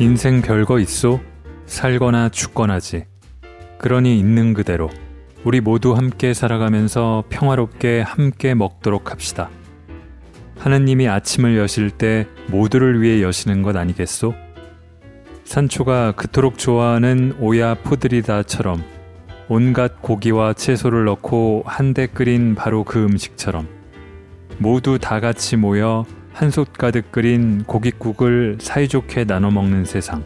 인생 별거 있소? 살거나 죽거나지. 그러니 있는 그대로 우리 모두 함께 살아가면서 평화롭게 함께 먹도록 합시다. 하느님이 아침을 여실 때 모두를 위해 여시는 것 아니겠소? 산초가 그토록 좋아하는 오야 포드리다처럼 온갖 고기와 채소를 넣고 한데 끓인 바로 그 음식처럼 모두 다 같이 모여 한솥 가득 끓인 고깃국을 사이좋게 나눠 먹는 세상.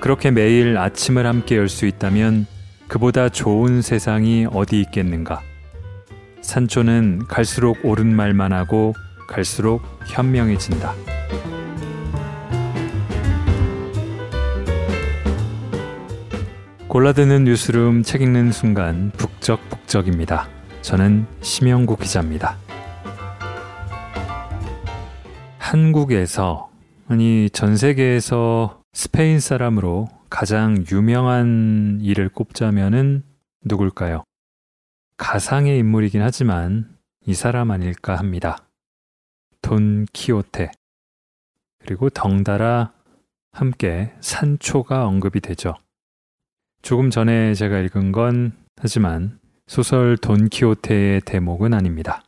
그렇게 매일 아침을 함께 열 수 있다면 그보다 좋은 세상이 어디 있겠는가. 산초는 갈수록 옳은 말만 하고 갈수록 현명해진다. 골라드는 뉴스룸 책 읽는 순간 북적북적입니다. 저는 심영국 기자입니다. 한국에서 아니 전 세계에서 스페인 사람으로 가장 유명한 일을 꼽자면은 누굴까요? 가상의 인물이긴 하지만 이 사람 아닐까 합니다. 돈 키오테. 그리고 덩달아 함께 산초가 언급이 되죠. 조금 전에 제가 읽은 건 하지만 소설 돈 키오테의 대목은 아닙니다.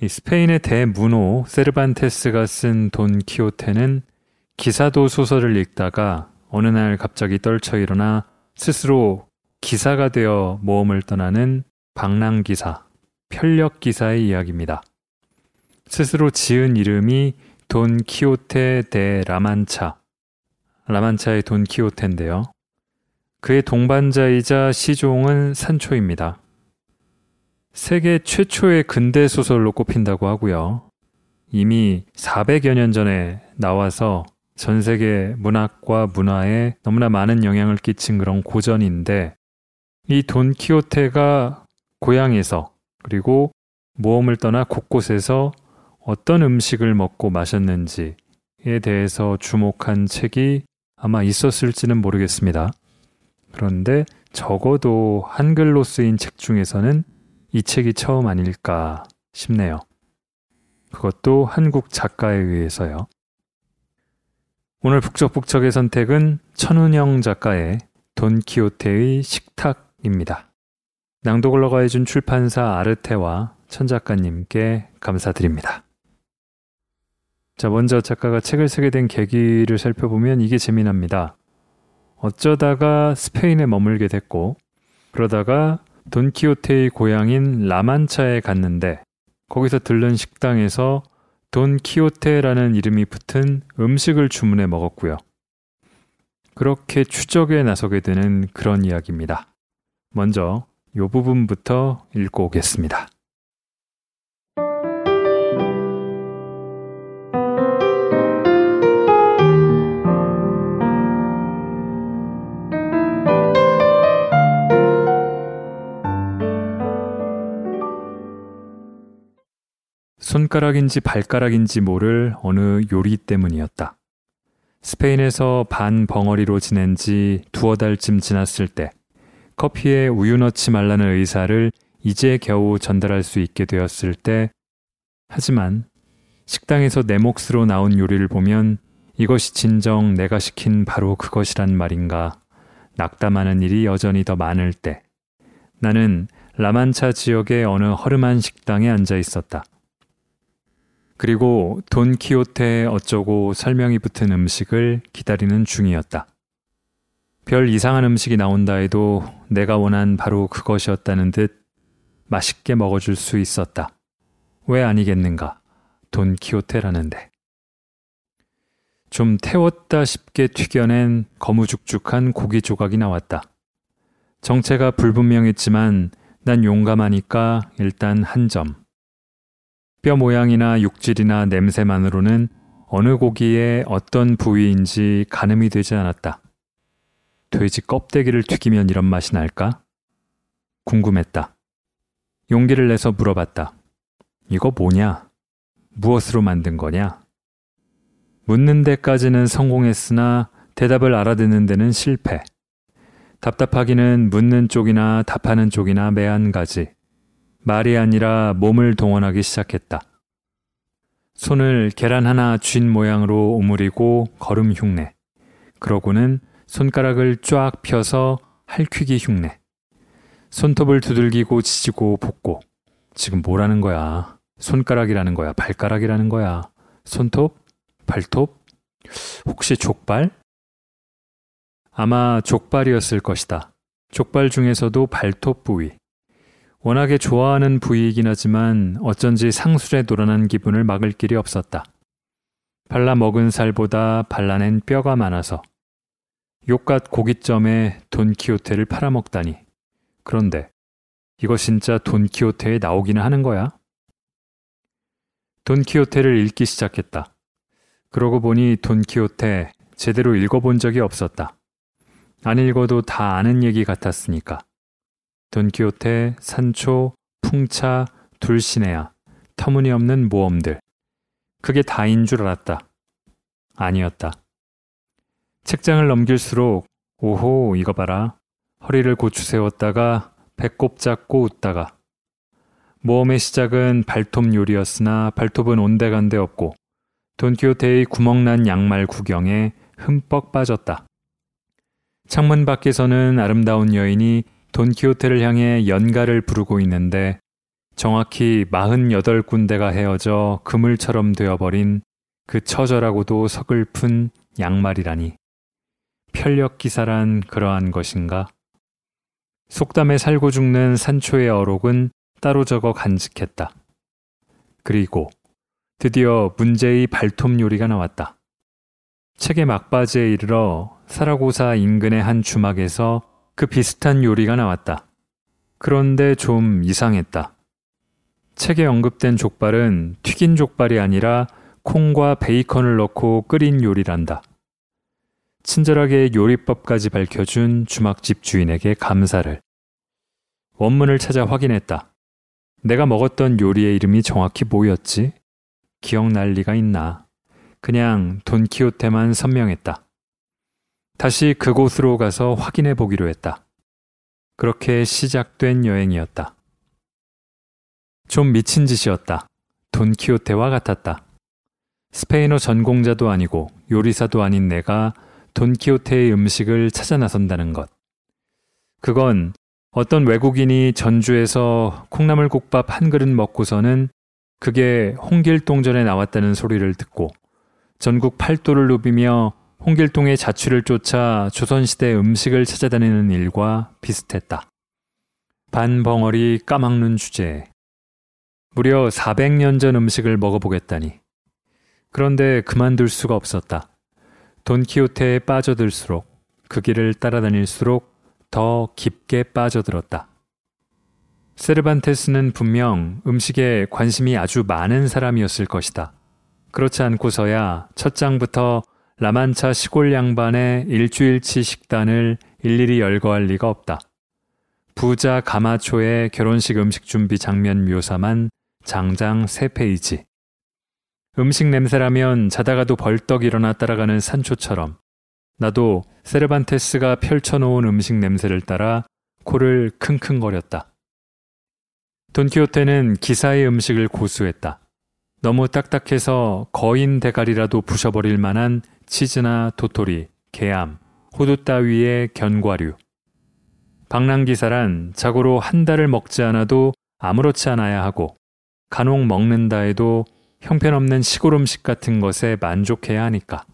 이 스페인의 대문호 세르반테스가 쓴 돈 키오테는 기사도 소설을 읽다가 어느 날 갑자기 떨쳐 일어나 스스로 기사가 되어 모험을 떠나는 방랑 기사, 편력 기사의 이야기입니다. 스스로 지은 이름이 돈 키오테 데 라만차, 라만차의 돈 키오테인데요. 그의 동반자이자 시종은 산초입니다. 세계 최초의 근대 소설로 꼽힌다고 하고요. 이미 400여 년 전에 나와서 전 세계 문학과 문화에 너무나 많은 영향을 끼친 그런 고전인데 이 돈키호테가 고향에서 그리고 모험을 떠나 곳곳에서 어떤 음식을 먹고 마셨는지에 대해서 주목한 책이 아마 있었을지는 모르겠습니다. 그런데 적어도 한글로 쓰인 책 중에서는 이 책이 처음 아닐까 싶네요. 그것도 한국 작가에 의해서요. 오늘 북적북적의 선택은 천운영 작가의 돈키호테의 식탁입니다. 낭독을 허가해준 출판사 아르테와 천 작가님께 감사드립니다. 자, 먼저 작가가 책을 쓰게 된 계기를 살펴보면 이게 재미납니다. 어쩌다가 스페인에 머물게 됐고, 그러다가 돈키호테의 고향인 라만차에 갔는데 거기서 들른 식당에서 돈키호테라는 이름이 붙은 음식을 주문해 먹었고요. 그렇게 추적에 나서게 되는 그런 이야기입니다. 먼저 이 부분부터 읽고 오겠습니다. 손가락인지 발가락인지 모를 어느 요리 때문이었다. 스페인에서 반 벙어리로 지낸 지 두어 달쯤 지났을 때 커피에 우유 넣지 말라는 의사를 이제 겨우 전달할 수 있게 되었을 때 하지만 식당에서 내 몫으로 나온 요리를 보면 이것이 진정 내가 시킨 바로 그것이란 말인가 낙담하는 일이 여전히 더 많을 때 나는 라만차 지역의 어느 허름한 식당에 앉아 있었다. 그리고 돈키호테 어쩌고 설명이 붙은 음식을 기다리는 중이었다. 별 이상한 음식이 나온다 해도 내가 원한 바로 그것이었다는 듯 맛있게 먹어줄 수 있었다. 왜 아니겠는가? 돈키호테라는데. 좀 태웠다 싶게 튀겨낸 거무죽죽한 고기 조각이 나왔다. 정체가 불분명했지만 난 용감하니까 일단 한 점. 뼈 모양이나 육질이나 냄새만으로는 어느 고기의 어떤 부위인지 가늠이 되지 않았다. 돼지 껍데기를 튀기면 이런 맛이 날까? 궁금했다. 용기를 내서 물어봤다. 이거 뭐냐? 무엇으로 만든 거냐? 묻는 데까지는 성공했으나 대답을 알아듣는 데는 실패. 답답하기는 묻는 쪽이나 답하는 쪽이나 매한 가지. 말이 아니라 몸을 동원하기 시작했다. 손을 계란 하나 쥔 모양으로 오므리고 걸음 흉내. 그러고는 손가락을 쫙 펴서 할퀴기 흉내. 손톱을 두들기고 지지고 볶고. 지금 뭐라는 거야? 손가락이라는 거야? 발가락이라는 거야? 손톱? 발톱? 혹시 족발? 아마 족발이었을 것이다. 족발 중에서도 발톱 부위. 워낙에 좋아하는 부위이긴 하지만 어쩐지 상술에 놀아난 기분을 막을 길이 없었다. 발라 먹은 살보다 발라낸 뼈가 많아서 욕갓 고깃점에 돈키호테를 팔아먹다니. 그런데 이거 진짜 돈키호테에 나오기는 하는 거야? 돈키호테를 읽기 시작했다. 그러고 보니 돈키호테 제대로 읽어본 적이 없었다. 안 읽어도 다 아는 얘기 같았으니까. 돈키호테, 산초, 풍차, 둘시네야, 터무니없는 모험들. 그게 다인 줄 알았다. 아니었다. 책장을 넘길수록 오호 이거 봐라. 허리를 고추 세웠다가 배꼽 잡고 웃다가 모험의 시작은 발톱 요리였으나 발톱은 온데간데 없고 돈키호테의 구멍난 양말 구경에 흠뻑 빠졌다. 창문 밖에서는 아름다운 여인이 돈키호테를 향해 연가를 부르고 있는데 정확히 48군데가 헤어져 그물처럼 되어버린 그 처절하고도 서글픈 양말이라니. 편력 기사란 그러한 것인가? 속담에 살고 죽는 산초의 어록은 따로 적어 간직했다. 그리고 드디어 문제의 발톱 요리가 나왔다. 책의 막바지에 이르러 사라고사 인근의 한 주막에서 그 비슷한 요리가 나왔다. 그런데 좀 이상했다. 책에 언급된 족발은 튀긴 족발이 아니라 콩과 베이컨을 넣고 끓인 요리란다. 친절하게 요리법까지 밝혀준 주막집 주인에게 감사를. 원문을 찾아 확인했다. 내가 먹었던 요리의 이름이 정확히 뭐였지? 기억날 리가 있나? 그냥 돈키호테만 선명했다. 다시 그곳으로 가서 확인해 보기로 했다. 그렇게 시작된 여행이었다. 좀 미친 짓이었다. 돈키호테와 같았다. 스페인어 전공자도 아니고 요리사도 아닌 내가 돈키호테의 음식을 찾아 나선다는 것. 그건 어떤 외국인이 전주에서 콩나물국밥 한 그릇 먹고서는 그게 홍길동전에 나왔다는 소리를 듣고 전국 팔도를 누비며 홍길동의 자취를 쫓아 조선시대 음식을 찾아다니는 일과 비슷했다. 반벙어리 까막눈 주제에 무려 400년 전 음식을 먹어보겠다니. 그런데 그만둘 수가 없었다. 돈키호테에 빠져들수록 그 길을 따라다닐수록 더 깊게 빠져들었다. 세르반테스는 분명 음식에 관심이 아주 많은 사람이었을 것이다. 그렇지 않고서야 첫 장부터 라만차 시골 양반의 일주일치 식단을 일일이 열거할 리가 없다. 부자 가마초의 결혼식 음식 준비 장면 묘사만 장장 3페이지. 음식 냄새라면 자다가도 벌떡 일어나 따라가는 산초처럼 나도 세르반테스가 펼쳐놓은 음식 냄새를 따라 코를 킁킁거렸다. 돈키호테는 기사의 음식을 고수했다. 너무 딱딱해서 거인 대가리라도 부셔버릴 만한 치즈나 도토리, 개암, 호두 따위의 견과류. 방랑기사란 자고로 한 달을 먹지 않아도 아무렇지 않아야 하고 간혹 먹는다 해도 형편없는 시골 음식 같은 것에 만족해야 하니까.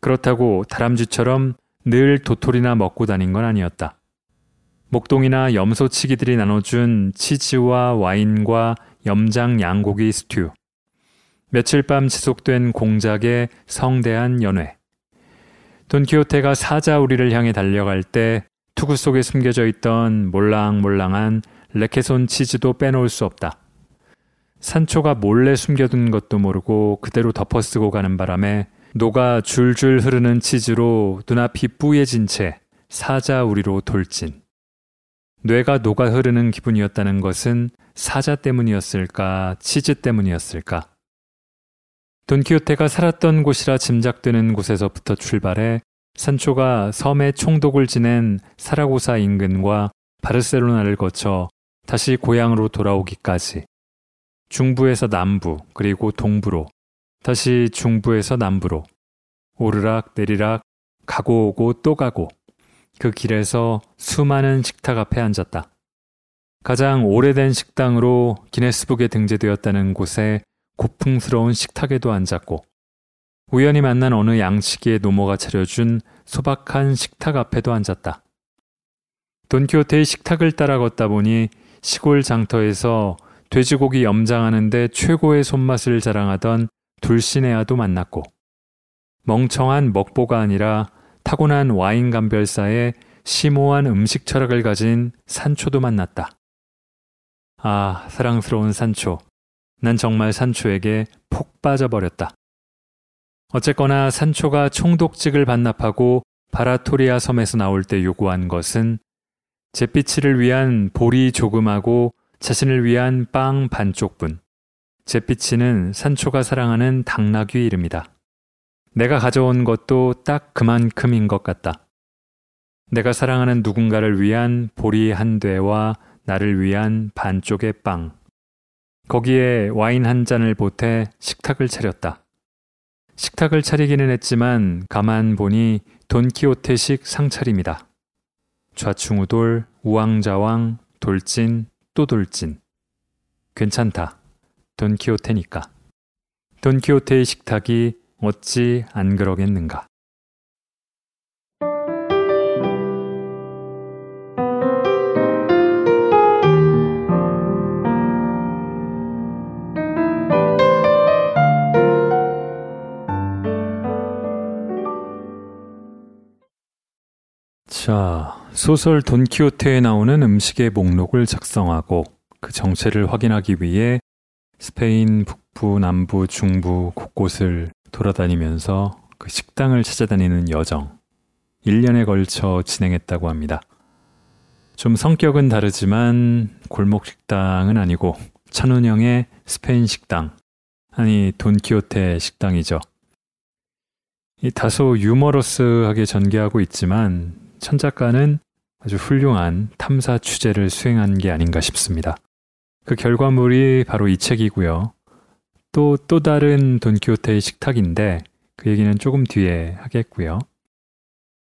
그렇다고 다람쥐처럼 늘 도토리나 먹고 다닌 건 아니었다. 목동이나 염소치기들이 나눠준 치즈와 와인과 염장 양고기 스튜. 며칠 밤 지속된 공작의 성대한 연회. 돈키호테가 사자우리를 향해 달려갈 때 투구 속에 숨겨져 있던 몰랑몰랑한 레케손 치즈도 빼놓을 수 없다. 산초가 몰래 숨겨둔 것도 모르고 그대로 덮어쓰고 가는 바람에 녹아 줄줄 흐르는 치즈로 눈앞이 뿌얘진 채 사자우리로 돌진. 뇌가 녹아 흐르는 기분이었다는 것은 사자 때문이었을까, 치즈 때문이었을까? 돈키호테가 살았던 곳이라 짐작되는 곳에서부터 출발해 산초가 섬에 총독을 지낸 사라고사 인근과 바르셀로나를 거쳐 다시 고향으로 돌아오기까지. 중부에서 남부 그리고 동부로 다시 중부에서 남부로. 오르락 내리락 가고 오고 또 가고. 그 길에서 수많은 식탁 앞에 앉았다. 가장 오래된 식당으로 기네스북에 등재되었다는 곳에 고풍스러운 식탁에도 앉았고 우연히 만난 어느 양치기의 노모가 차려준 소박한 식탁 앞에도 앉았다. 돈키호테의 식탁을 따라 걷다 보니 시골 장터에서 돼지고기 염장하는데 최고의 손맛을 자랑하던 둘시네아도 만났고 멍청한 먹보가 아니라 타고난 와인 감별사에 심오한 음식 철학을 가진 산초도 만났다. 아, 사랑스러운 산초. 난 정말 산초에게 폭 빠져버렸다. 어쨌거나 산초가 총독직을 반납하고 바라토리아 섬에서 나올 때 요구한 것은 잿빛을 위한 볼이 조금하고 자신을 위한 빵 반쪽분. 잿빛이는 산초가 사랑하는 당나귀 이름이다. 내가 가져온 것도 딱 그만큼인 것 같다. 내가 사랑하는 누군가를 위한 보리 한 대와 나를 위한 반쪽의 빵. 거기에 와인 한 잔을 보태 식탁을 차렸다. 식탁을 차리기는 했지만 가만 보니 돈키호테식 상차림이다. 좌충우돌, 우왕좌왕, 돌진, 또 돌진. 괜찮다. 돈키호테니까. 돈키호테의 식탁이 어찌 안 그러겠는가. 자, 소설 돈키호테에 나오는 음식의 목록을 작성하고 그 정체를 확인하기 위해 스페인 북부, 남부, 중부 곳곳을 돌아다니면서 그 식당을 찾아다니는 여정. 1년에 걸쳐 진행했다고 합니다. 좀 성격은 다르지만 골목 식당은 아니고 천운형의 스페인 식당. 아니, 돈키호테 식당이죠. 이 다소 유머러스하게 전개하고 있지만 천 작가는 아주 훌륭한 탐사 취재를 수행한 게 아닌가 싶습니다. 그 결과물이 바로 이 책이고요. 또, 또 다른 돈키호테의 식탁인데 그 얘기는 조금 뒤에 하겠고요.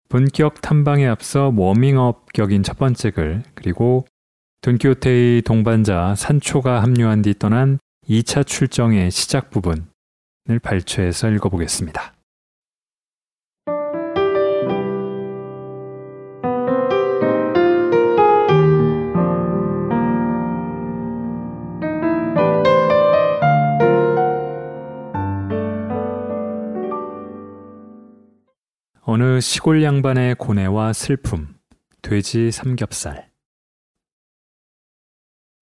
본격 탐방에 앞서 워밍업 격인 첫 번째 글, 그리고 돈키호테의 동반자 산초가 합류한 뒤 떠난 2차 출정의 시작 부분을 발췌해서 읽어보겠습니다. 어느 시골 양반의 고뇌와 슬픔, 돼지 삼겹살.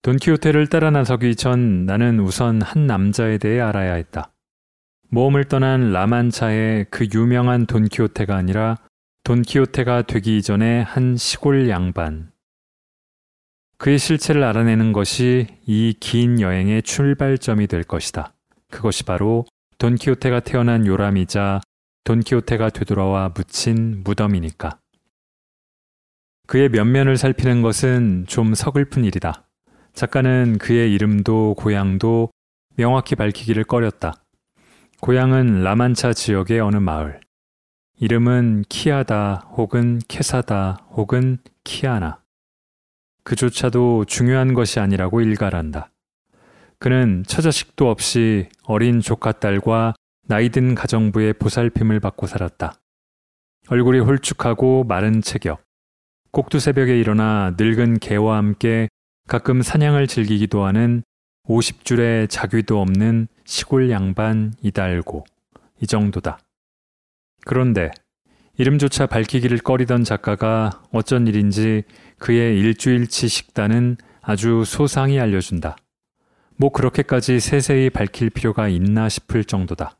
돈키호테를 따라 나서기 전 나는 우선 한 남자에 대해 알아야 했다. 모험을 떠난 라만차의 그 유명한 돈키호테가 아니라 돈키호테가 되기 이전의 한 시골 양반. 그의 실체를 알아내는 것이 이 긴 여행의 출발점이 될 것이다. 그것이 바로 돈키호테가 태어난 요람이자 돈키호테가 되돌아와 묻힌 무덤이니까. 그의 면면을 살피는 것은 좀 서글픈 일이다. 작가는 그의 이름도 고향도 명확히 밝히기를 꺼렸다. 고향은 라만차 지역의 어느 마을. 이름은 키아다 혹은 케사다 혹은 키아나. 그조차도 중요한 것이 아니라고 일갈한다. 그는 처자식도 없이 어린 조카 딸과 나이든 가정부의 보살핌을 받고 살았다. 얼굴이 홀쭉하고 마른 체격. 꼭두 새벽에 일어나 늙은 개와 함께 가끔 사냥을 즐기기도 하는 50줄의 자귀도 없는 시골 양반 이달고. 이 정도다. 그런데 이름조차 밝히기를 꺼리던 작가가 어쩐 일인지 그의 일주일치 식단은 아주 소상히 알려준다. 뭐 그렇게까지 세세히 밝힐 필요가 있나 싶을 정도다.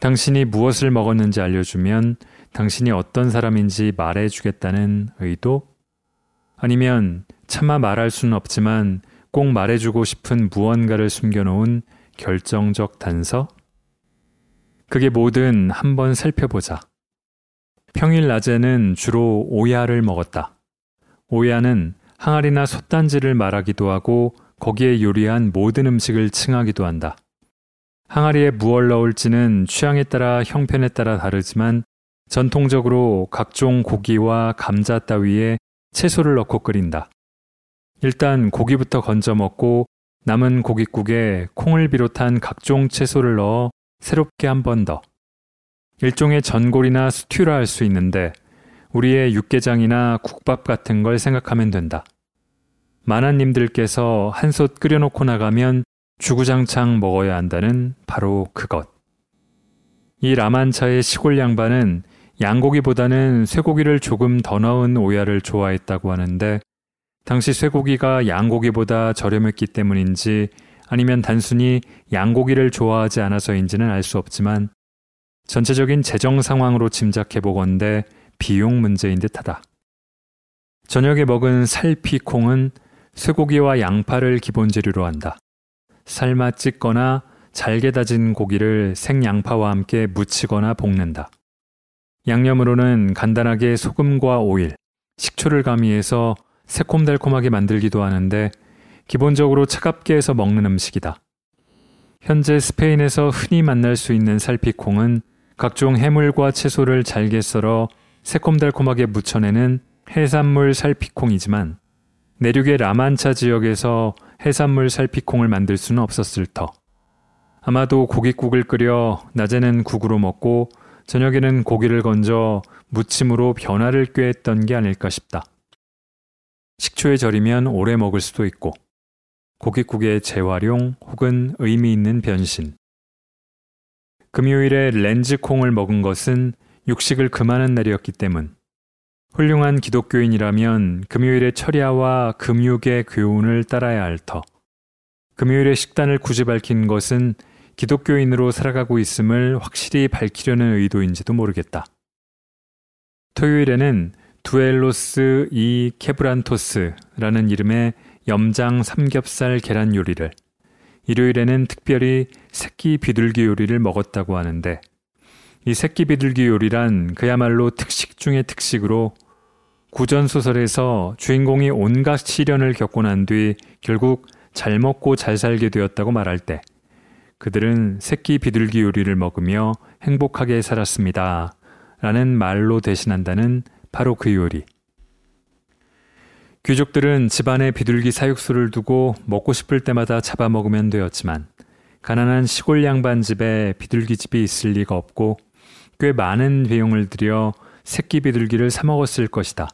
당신이 무엇을 먹었는지 알려주면 당신이 어떤 사람인지 말해주겠다는 의도? 아니면 차마 말할 수는 없지만 꼭 말해주고 싶은 무언가를 숨겨놓은 결정적 단서? 그게 뭐든 한번 살펴보자. 평일 낮에는 주로 오야를 먹었다. 오야는 항아리나 솥단지를 말하기도 하고 거기에 요리한 모든 음식을 칭하기도 한다. 항아리에 무얼 넣을지는 취향에 따라 형편에 따라 다르지만 전통적으로 각종 고기와 감자 따위에 채소를 넣고 끓인다. 일단 고기부터 건져 먹고 남은 고깃국에 콩을 비롯한 각종 채소를 넣어 새롭게 한 번 더. 일종의 전골이나 스튜라 할 수 있는데 우리의 육개장이나 국밥 같은 걸 생각하면 된다. 만화님들께서 한 솥 끓여놓고 나가면 주구장창 먹어야 한다는 바로 그것. 이 라만차의 시골 양반은 양고기보다는 쇠고기를 조금 더 넣은 오야를 좋아했다고 하는데 당시 쇠고기가 양고기보다 저렴했기 때문인지 아니면 단순히 양고기를 좋아하지 않아서인지는 알 수 없지만 전체적인 재정 상황으로 짐작해 보건대 비용 문제인 듯하다. 저녁에 먹은 살피콩은 쇠고기와 양파를 기본 재료로 한다. 삶아 찢거나 잘게 다진 고기를 생양파와 함께 무치거나 볶는다. 양념으로는 간단하게 소금과 오일, 식초를 가미해서 새콤달콤하게 만들기도 하는데 기본적으로 차갑게 해서 먹는 음식이다. 현재 스페인에서 흔히 만날 수 있는 살피콩은 각종 해물과 채소를 잘게 썰어 새콤달콤하게 무쳐내는 해산물 살피콩이지만 내륙의 라만차 지역에서 해산물 살피콩을 만들 수는 없었을 터. 아마도 고깃국을 끓여 낮에는 국으로 먹고 저녁에는 고기를 건져 무침으로 변화를 꾀했던 게 아닐까 싶다. 식초에 절이면 오래 먹을 수도 있고 고깃국의 재활용 혹은 의미 있는 변신. 금요일에 렌즈콩을 먹은 것은 육식을 금하는 날이었기 때문. 훌륭한 기독교인이라면 금요일의 철야와 금육의 교훈을 따라야 할 터. 금요일의 식단을 굳이 밝힌 것은 기독교인으로 살아가고 있음을 확실히 밝히려는 의도인지도 모르겠다. 토요일에는 두엘로스 이 케브란토스라는 이름의 염장 삼겹살 계란 요리를, 일요일에는 특별히 새끼 비둘기 요리를 먹었다고 하는데, 이 새끼 비둘기 요리란 그야말로 특식 중의 특식으로 구전소설에서 주인공이 온갖 시련을 겪고 난 뒤 결국 잘 먹고 잘 살게 되었다고 말할 때 그들은 새끼 비둘기 요리를 먹으며 행복하게 살았습니다. 라는 말로 대신한다는 바로 그 요리. 귀족들은 집안에 비둘기 사육수를 두고 먹고 싶을 때마다 잡아먹으면 되었지만 가난한 시골 양반 집에 비둘기 집이 있을 리가 없고 꽤 많은 비용을 들여 새끼 비둘기를 사먹었을 것이다.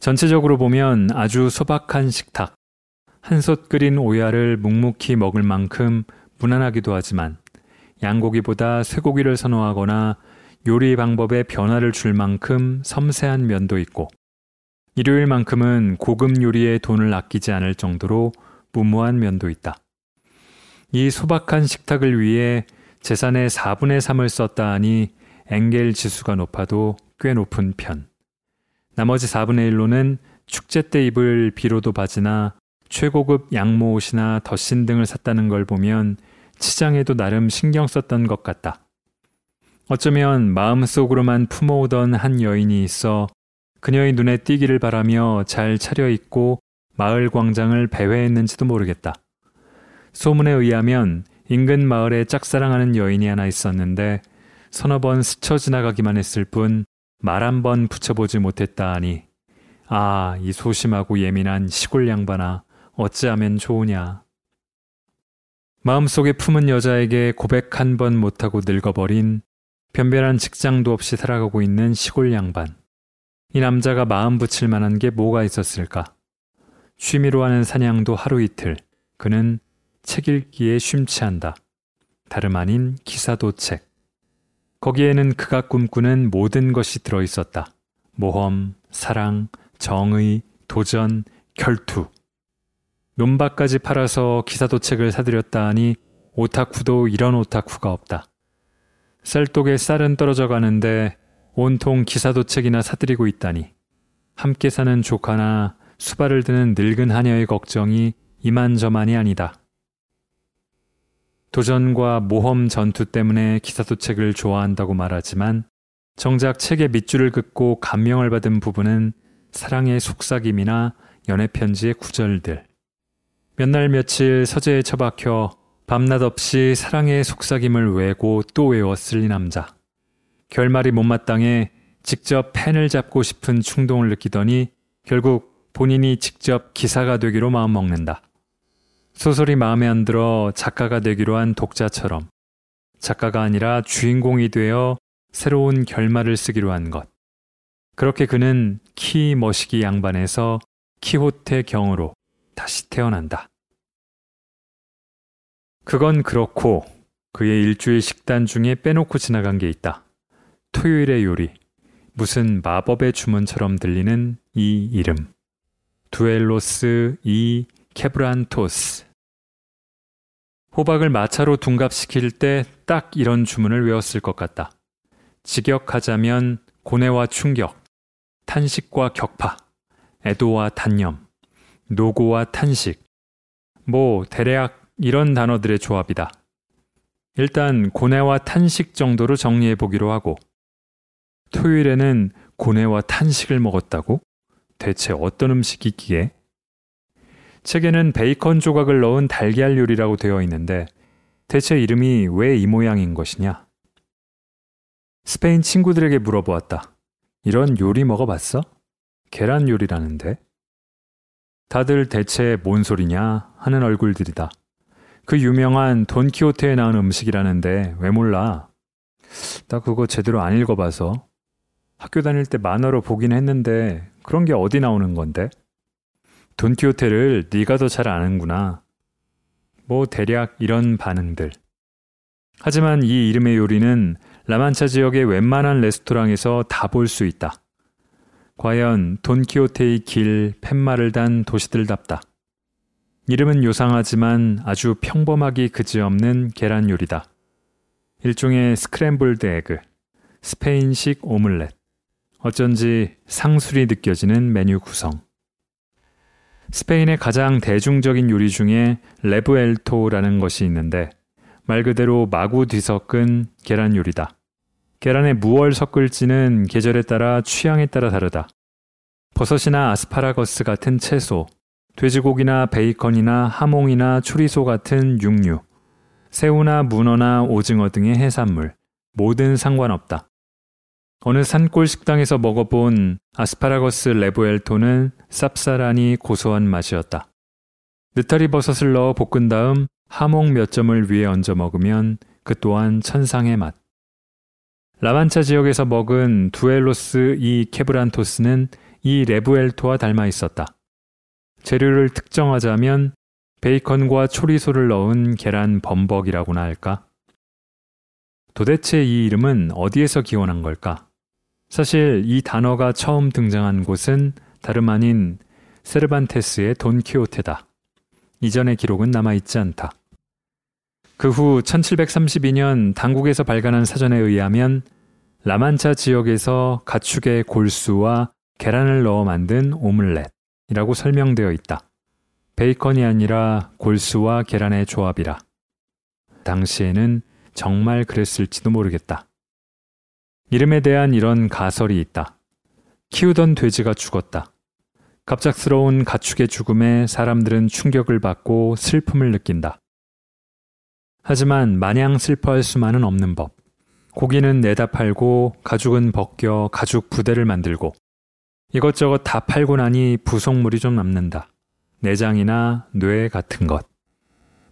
전체적으로 보면 아주 소박한 식탁, 한솥 끓인 오야를 묵묵히 먹을 만큼 무난하기도 하지만 양고기보다 쇠고기를 선호하거나 요리 방법에 변화를 줄 만큼 섬세한 면도 있고 일요일만큼은 고급 요리에 돈을 아끼지 않을 정도로 무모한 면도 있다. 이 소박한 식탁을 위해 재산의 4분의 3을 썼다 하니 엥겔 지수가 높아도 꽤 높은 편. 나머지 4분의 1로는 축제 때 입을 비로도 바지나 최고급 양모 옷이나 덧신 등을 샀다는 걸 보면 치장에도 나름 신경 썼던 것 같다. 어쩌면 마음속으로만 품어오던 한 여인이 있어 그녀의 눈에 띄기를 바라며 잘 차려입고 마을 광장을 배회했는지도 모르겠다. 소문에 의하면 인근 마을에 짝사랑하는 여인이 하나 있었는데 서너 번 스쳐 지나가기만 했을 뿐 말 한 번 붙여보지 못했다 하니 아, 이 소심하고 예민한 시골 양반아. 어찌하면 좋으냐. 마음속에 품은 여자에게 고백 한 번 못하고 늙어버린 변변한 직장도 없이 살아가고 있는 시골 양반. 이 남자가 마음 붙일 만한 게 뭐가 있었을까? 취미로 하는 사냥도 하루 이틀. 그는 책 읽기에 쉼치한다. 다름 아닌 기사도 책. 거기에는 그가 꿈꾸는 모든 것이 들어 있었다. 모험, 사랑, 정의, 도전, 결투. 논밭까지 팔아서 기사도책을 사들였다 하니 오타쿠도 이런 오타쿠가 없다. 쌀독에 쌀은 떨어져 가는데 온통 기사도책이나 사들이고 있다니. 함께 사는 조카나 수발을 드는 늙은 하녀의 걱정이 이만저만이 아니다. 도전과 모험 전투 때문에 기사도책을 좋아한다고 말하지만 정작 책의 밑줄을 긋고 감명을 받은 부분은 사랑의 속삭임이나 연애편지의 구절들. 몇 날 며칠 서재에 처박혀 밤낮 없이 사랑의 속삭임을 외고 또 외웠을 이 남자. 결말이 못마땅해 직접 펜을 잡고 싶은 충동을 느끼더니 결국 본인이 직접 기사가 되기로 마음먹는다. 소설이 마음에 안 들어 작가가 되기로 한 독자처럼 작가가 아니라 주인공이 되어 새로운 결말을 쓰기로 한 것. 그렇게 그는 키 머시기 양반에서 키호테 경으로 다시 태어난다. 그건 그렇고 그의 일주일 식단 중에 빼놓고 지나간 게 있다. 토요일의 요리. 무슨 마법의 주문처럼 들리는 이 이름. 두엘로스 이 케브란토스. 호박을 마차로 둔갑시킬 때 딱 이런 주문을 외웠을 것 같다. 직역하자면 고뇌와 충격, 탄식과 격파, 애도와 단념, 노고와 탄식. 뭐 대략 이런 단어들의 조합이다. 일단 고뇌와 탄식 정도로 정리해 보기로 하고 토요일에는 고뇌와 탄식을 먹었다고? 대체 어떤 음식이기에? 책에는 베이컨 조각을 넣은 달걀 요리라고 되어 있는데 대체 이름이 왜 이 모양인 것이냐? 스페인 친구들에게 물어보았다. 이런 요리 먹어봤어? 계란 요리라는데? 다들 대체 뭔 소리냐 하는 얼굴들이다. 그 유명한 돈키호테에 나온 음식이라는데 왜 몰라? 나 그거 제대로 안 읽어봐서 학교 다닐 때 만화로 보긴 했는데 그런 게 어디 나오는 건데? 돈키호테를 네가 더 잘 아는구나. 뭐 대략 이런 반응들. 하지만 이 이름의 요리는 라만차 지역의 웬만한 레스토랑에서 다 볼 수 있다. 과연 돈키호테의 길 팻말을 단 도시들답다. 이름은 요상하지만 아주 평범하기 그지없는 계란 요리다. 일종의 스크램블드 에그, 스페인식 오믈렛. 어쩐지 상술이 느껴지는 메뉴 구성. 스페인의 가장 대중적인 요리 중에 레브엘토라는 것이 있는데 말 그대로 마구 뒤섞은 계란 요리다. 계란에 무얼 섞을지는 계절에 따라 취향에 따라 다르다. 버섯이나 아스파라거스 같은 채소, 돼지고기나 베이컨이나 하몽이나 추리소 같은 육류, 새우나 문어나 오징어 등의 해산물, 모든 상관없다. 어느 산골 식당에서 먹어본 아스파라거스 레보엘토는 쌉싸라니 고소한 맛이었다. 느타리 버섯을 넣어 볶은 다음 하몽 몇 점을 위에 얹어 먹으면 그 또한 천상의 맛. 라만차 지역에서 먹은 두엘로스 이 케브란토스는 이 레브엘토와 닮아 있었다. 재료를 특정하자면 베이컨과 초리소를 넣은 계란 범벅이라고나 할까? 도대체 이 이름은 어디에서 기원한 걸까? 사실 이 단어가 처음 등장한 곳은 다름 아닌 세르반테스의 돈키호테다. 이전의 기록은 남아있지 않다. 그 후 1732년 당국에서 발간한 사전에 의하면 라만차 지역에서 가축의 골수와 계란을 넣어 만든 오믈렛이라고 설명되어 있다. 베이컨이 아니라 골수와 계란의 조합이라. 당시에는 정말 그랬을지도 모르겠다. 이름에 대한 이런 가설이 있다. 키우던 돼지가 죽었다. 갑작스러운 가축의 죽음에 사람들은 충격을 받고 슬픔을 느낀다. 하지만 마냥 슬퍼할 수만은 없는 법. 고기는 내다 팔고 가죽은 벗겨 가죽 부대를 만들고 이것저것 다 팔고 나니 부속물이 좀 남는다. 내장이나 뇌 같은 것.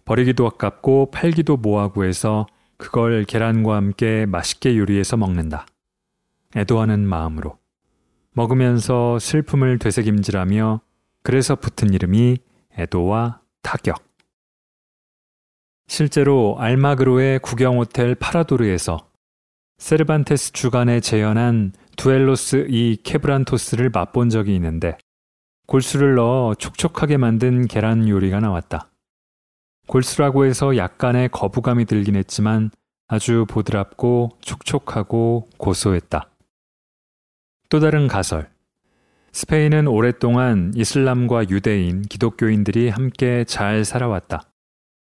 버리기도 아깝고 팔기도 뭐하고 해서 그걸 계란과 함께 맛있게 요리해서 먹는다. 애도하는 마음으로. 먹으면서 슬픔을 되새김질하며 그래서 붙은 이름이 애도와 타격. 실제로 알마그로의 국영 호텔 파라도르에서 세르반테스 주간에 재현한 두엘로스 이 케브란토스를 맛본 적이 있는데 골수를 넣어 촉촉하게 만든 계란 요리가 나왔다. 골수라고 해서 약간의 거부감이 들긴 했지만 아주 보드랍고 촉촉하고 고소했다. 또 다른 가설. 스페인은 오랫동안 이슬람과 유대인, 기독교인들이 함께 잘 살아왔다.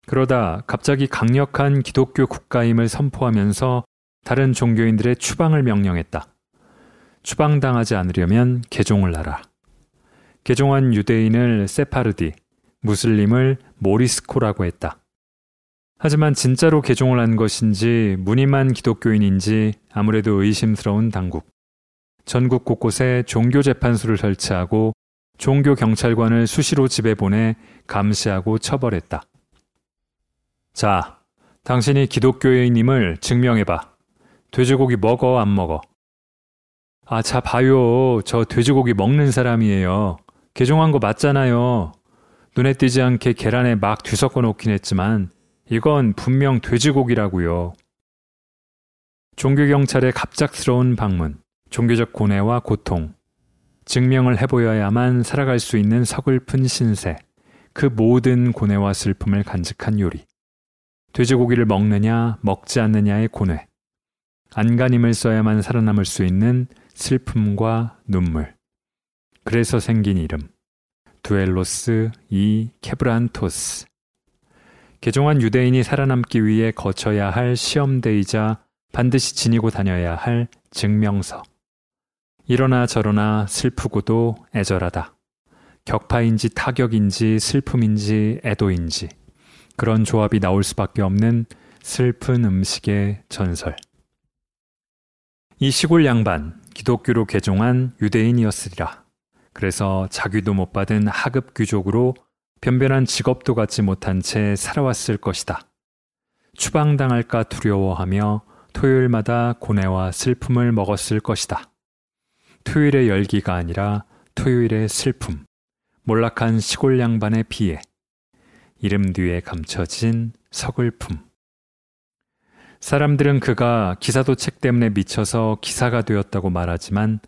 그러다 갑자기 강력한 기독교 국가임을 선포하면서 다른 종교인들의 추방을 명령했다. 추방당하지 않으려면 개종을 하라. 개종한 유대인을 세파르디, 무슬림을 모리스코라고 했다. 하지만 진짜로 개종을 한 것인지 무늬만 기독교인인지 아무래도 의심스러운 당국. 전국 곳곳에 종교 재판소를 설치하고 종교 경찰관을 수시로 집에 보내 감시하고 처벌했다. 자, 당신이 기독교인임을 증명해봐. 돼지고기 먹어, 안 먹어? 아, 자, 봐요. 저 돼지고기 먹는 사람이에요. 개종한 거 맞잖아요. 눈에 띄지 않게 계란에 막 뒤섞어 놓긴 했지만, 이건 분명 돼지고기라고요. 종교경찰의 갑작스러운 방문, 종교적 고뇌와 고통, 증명을 해보여야만 살아갈 수 있는 서글픈 신세, 그 모든 고뇌와 슬픔을 간직한 요리. 돼지고기를 먹느냐, 먹지 않느냐의 고뇌. 안간힘을 써야만 살아남을 수 있는 슬픔과 눈물. 그래서 생긴 이름. 두엘로스 이 케브란토스. 개종한 유대인이 살아남기 위해 거쳐야 할 시험대이자 반드시 지니고 다녀야 할 증명서. 이러나 저러나 슬프고도 애절하다. 격파인지 타격인지 슬픔인지 애도인지 그런 조합이 나올 수밖에 없는 슬픈 음식의 전설. 이 시골 양반, 기독교로 개종한 유대인이었으리라. 그래서 자귀도 못 받은 하급 귀족으로 변변한 직업도 갖지 못한 채 살아왔을 것이다. 추방당할까 두려워하며 토요일마다 고뇌와 슬픔을 먹었을 것이다. 토요일의 열기가 아니라 토요일의 슬픔, 몰락한 시골 양반의 비애, 이름 뒤에 감춰진 서글픔. 사람들은 그가 기사도 책 때문에 미쳐서 기사가 되었다고 말하지만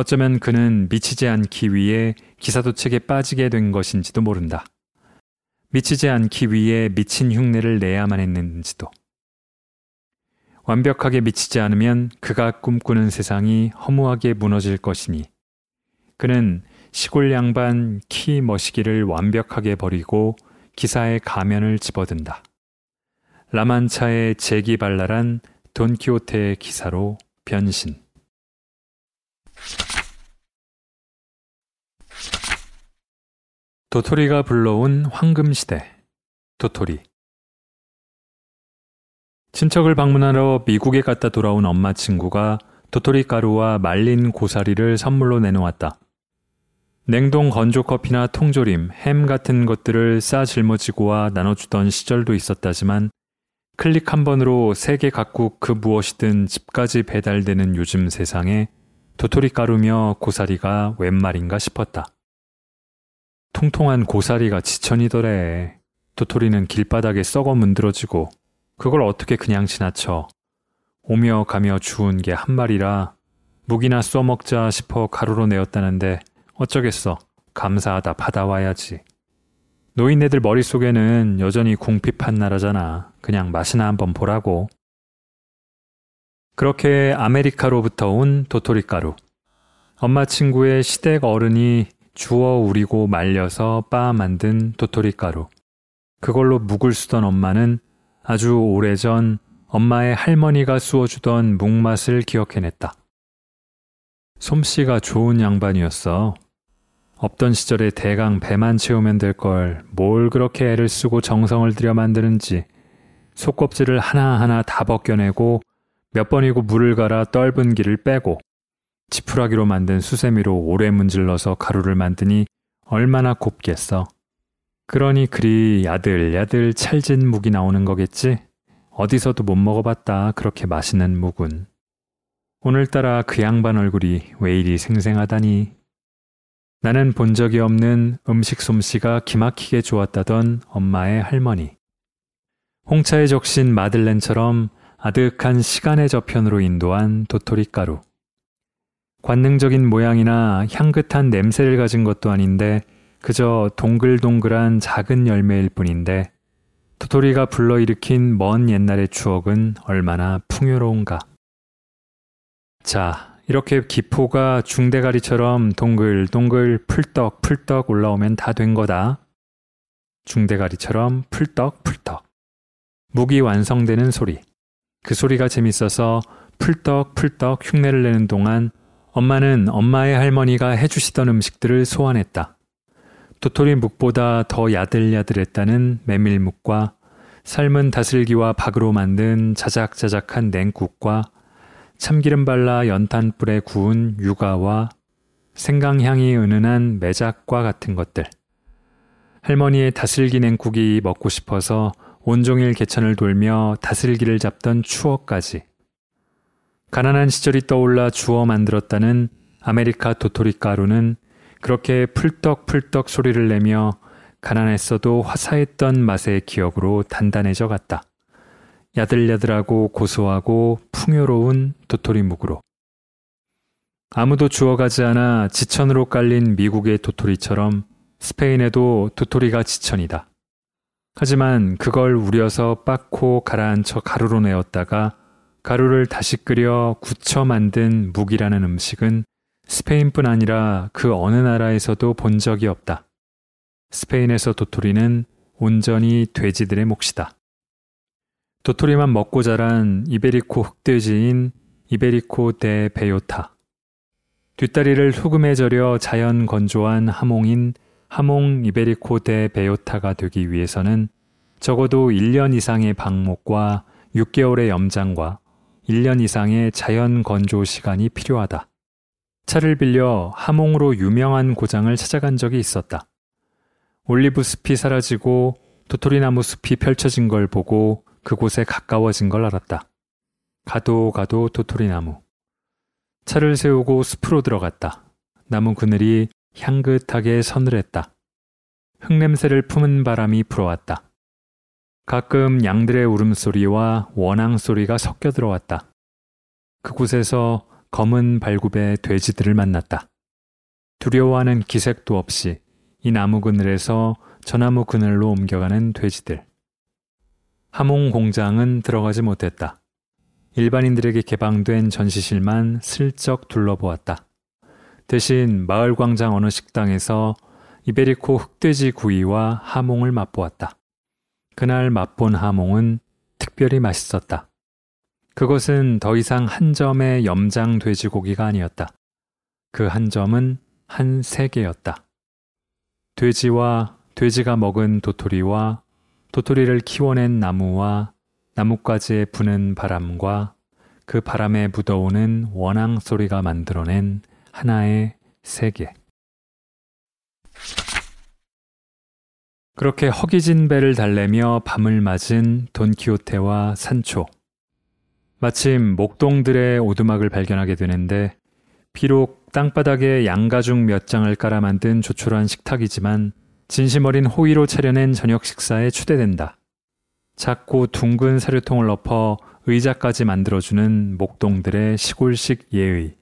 어쩌면 그는 미치지 않기 위해 기사도책에 빠지게 된 것인지도 모른다. 미치지 않기 위해 미친 흉내를 내야만 했는지도. 완벽하게 미치지 않으면 그가 꿈꾸는 세상이 허무하게 무너질 것이니 그는 시골 양반 키 머시기를 완벽하게 버리고 기사의 가면을 집어든다. 라만차의 재기발랄한 돈키호테의 기사로 변신. 도토리가 불러온 황금시대 도토리 친척을 방문하러 미국에 갔다 돌아온 엄마 친구가 도토리 가루와 말린 고사리를 선물로 내놓았다. 냉동 건조 커피나 통조림, 햄 같은 것들을 싸 짊어지고 와 나눠주던 시절도 있었다지만 클릭 한 번으로 세계 각국 그 무엇이든 집까지 배달되는 요즘 세상에 도토리 가루며 고사리가 웬 말인가 싶었다. 통통한 고사리가 지천이더래. 도토리는 길바닥에 썩어 문드러지고 그걸 어떻게 그냥 지나쳐. 오며 가며 주운 게 한 마리라 무기나 써먹자 싶어 가루로 내었다는데 어쩌겠어. 감사하다 받아와야지. 노인네들 머릿속에는 여전히 궁핍한 나라잖아. 그냥 맛이나 한번 보라고. 그렇게 아메리카로부터 온 도토리 가루. 엄마 친구의 시댁 어른이 주워 우리고 말려서 빻아 만든 도토리 가루. 그걸로 묵을 쓰던 엄마는 아주 오래전 엄마의 할머니가 쑤어주던 묵맛을 기억해냈다. 솜씨가 좋은 양반이었어. 없던 시절에 대강 배만 채우면 될 걸 뭘 그렇게 애를 쓰고 정성을 들여 만드는지 속껍질을 하나하나 다 벗겨내고 몇 번이고 물을 갈아 떫은 기를 빼고 지푸라기로 만든 수세미로 오래 문질러서 가루를 만드니 얼마나 곱겠어. 그러니 그리 야들야들 찰진 묵이 나오는 거겠지? 어디서도 못 먹어봤다 그렇게 맛있는 묵은. 오늘따라 그 양반 얼굴이 왜 이리 생생하다니. 나는 본 적이 없는 음식 솜씨가 기막히게 좋았다던 엄마의 할머니. 홍차에 적신 마들렌처럼 아득한 시간의 저편으로 인도한 도토리 가루. 관능적인 모양이나 향긋한 냄새를 가진 것도 아닌데 그저 동글동글한 작은 열매일 뿐인데 도토리가 불러일으킨 먼 옛날의 추억은 얼마나 풍요로운가. 자, 이렇게 기포가 중대가리처럼 동글동글 풀떡풀떡 올라오면 다 된 거다. 중대가리처럼 풀떡풀떡. 무기 완성되는 소리. 그 소리가 재밌어서 풀떡풀떡 흉내를 내는 동안 엄마는 엄마의 할머니가 해주시던 음식들을 소환했다. 도토리 묵보다 더 야들야들했다는 메밀묵과 삶은 다슬기와 박으로 만든 자작자작한 냉국과 참기름 발라 연탄불에 구운 육아와 생강향이 은은한 매작과 같은 것들. 할머니의 다슬기 냉국이 먹고 싶어서 온종일 개천을 돌며 다슬기를 잡던 추억까지. 가난한 시절이 떠올라 주워 만들었다는 아메리카 도토리 가루는 그렇게 풀떡풀떡 소리를 내며 가난했어도 화사했던 맛의 기억으로 단단해져 갔다. 야들야들하고 고소하고 풍요로운 도토리 묵으로. 아무도 주워가지 않아 지천으로 깔린 미국의 도토리처럼 스페인에도 도토리가 지천이다. 하지만 그걸 우려서 빻고 가라앉혀 가루로 내었다가 가루를 다시 끓여 굳혀 만든 묵이라는 음식은 스페인뿐 아니라 그 어느 나라에서도 본 적이 없다. 스페인에서 도토리는 온전히 돼지들의 몫이다. 도토리만 먹고 자란 이베리코 흑돼지인 이베리코 데 베요타. 뒷다리를 소금에 절여 자연 건조한 하몽인 하몽 이베리코 데 베요타가 되기 위해서는 적어도 1년 이상의 방목과 6개월의 염장과 1년 이상의 자연 건조 시간이 필요하다. 차를 빌려 하몽으로 유명한 고장을 찾아간 적이 있었다. 올리브 숲이 사라지고 도토리나무 숲이 펼쳐진 걸 보고 그곳에 가까워진 걸 알았다. 가도 가도 도토리나무. 차를 세우고 숲으로 들어갔다. 나무 그늘이 향긋하게 서늘했다. 흙냄새를 품은 바람이 불어왔다. 가끔 양들의 울음소리와 원앙 소리가 섞여 들어왔다. 그곳에서 검은 발굽의 돼지들을 만났다. 두려워하는 기색도 없이 이 나무 그늘에서 저 나무 그늘로 옮겨가는 돼지들. 하몽 공장은 들어가지 못했다. 일반인들에게 개방된 전시실만 슬쩍 둘러보았다. 대신 마을 광장 어느 식당에서 이베리코 흑돼지 구이와 하몽을 맛보았다. 그날 맛본 하몽은 특별히 맛있었다. 그것은 더 이상 한 점의 염장 돼지고기가 아니었다. 그 한 점은 한 세계였다. 돼지와 돼지가 먹은 도토리와 도토리를 키워낸 나무와 나뭇가지에 부는 바람과 그 바람에 묻어오는 원앙 소리가 만들어낸 하나의 세계. 그렇게 허기진 배를 달래며 밤을 맞은 돈키호테와 산초. 마침 목동들의 오두막을 발견하게 되는데 비록 땅바닥에 양가죽 몇 장을 깔아 만든 조촐한 식탁이지만 진심 어린 호의로 차려낸 저녁 식사에 추대된다. 작고 둥근 사료통을 엎어 의자까지 만들어주는 목동들의 시골식 예의.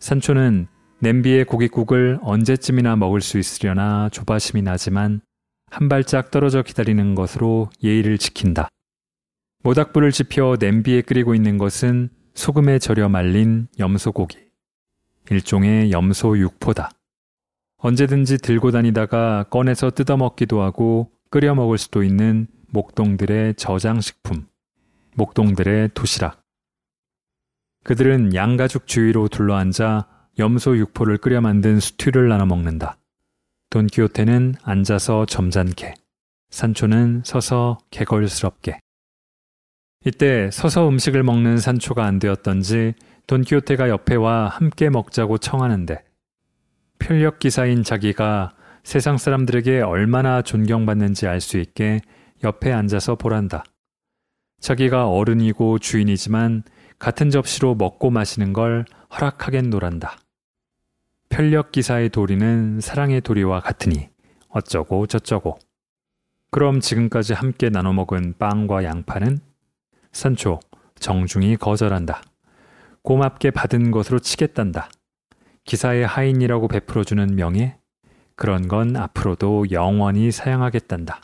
산초는 냄비에 고깃국을 언제쯤이나 먹을 수 있으려나 조바심이 나지만 한 발짝 떨어져 기다리는 것으로 예의를 지킨다. 모닥불을 지펴 냄비에 끓이고 있는 것은 소금에 절여 말린 염소고기. 일종의 염소 육포다. 언제든지 들고 다니다가 꺼내서 뜯어먹기도 하고 끓여 먹을 수도 있는 목동들의 저장식품, 목동들의 도시락. 그들은 양가죽 주위로 둘러앉아 염소 육포를 끓여 만든 스튜를 나눠 먹는다. 돈키호테는 앉아서 점잖게, 산초는 서서 개걸스럽게. 이때 서서 음식을 먹는 산초가 안 되었던지 돈키호테가 옆에 와 함께 먹자고 청하는데 편력 기사인 자기가 세상 사람들에게 얼마나 존경받는지 알 수 있게 옆에 앉아서 보란다. 자기가 어른이고 주인이지만 같은 접시로 먹고 마시는 걸 허락하겠노란다. 편력 기사의 도리는 사랑의 도리와 같으니 어쩌고 저쩌고. 그럼 지금까지 함께 나눠 먹은 빵과 양파는 산초 정중히 거절한다. 고맙게 받은 것으로 치겠단다. 기사의 하인이라고 베풀어주는 명예? 그런 건 앞으로도 영원히 사양하겠단다.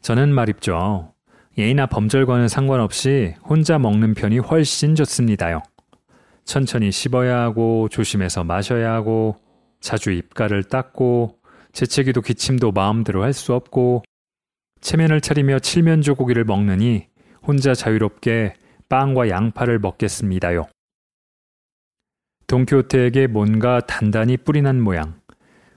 저는 말입죠. 예의나 범절과는 상관없이 혼자 먹는 편이 훨씬 좋습니다요. 천천히 씹어야 하고 조심해서 마셔야 하고 자주 입가를 닦고 재채기도 기침도 마음대로 할 수 없고 체면을 차리며 칠면조 고기를 먹느니 혼자 자유롭게 빵과 양파를 먹겠습니다요. 돈키호테에게 뭔가 단단히 뿌리 난 모양.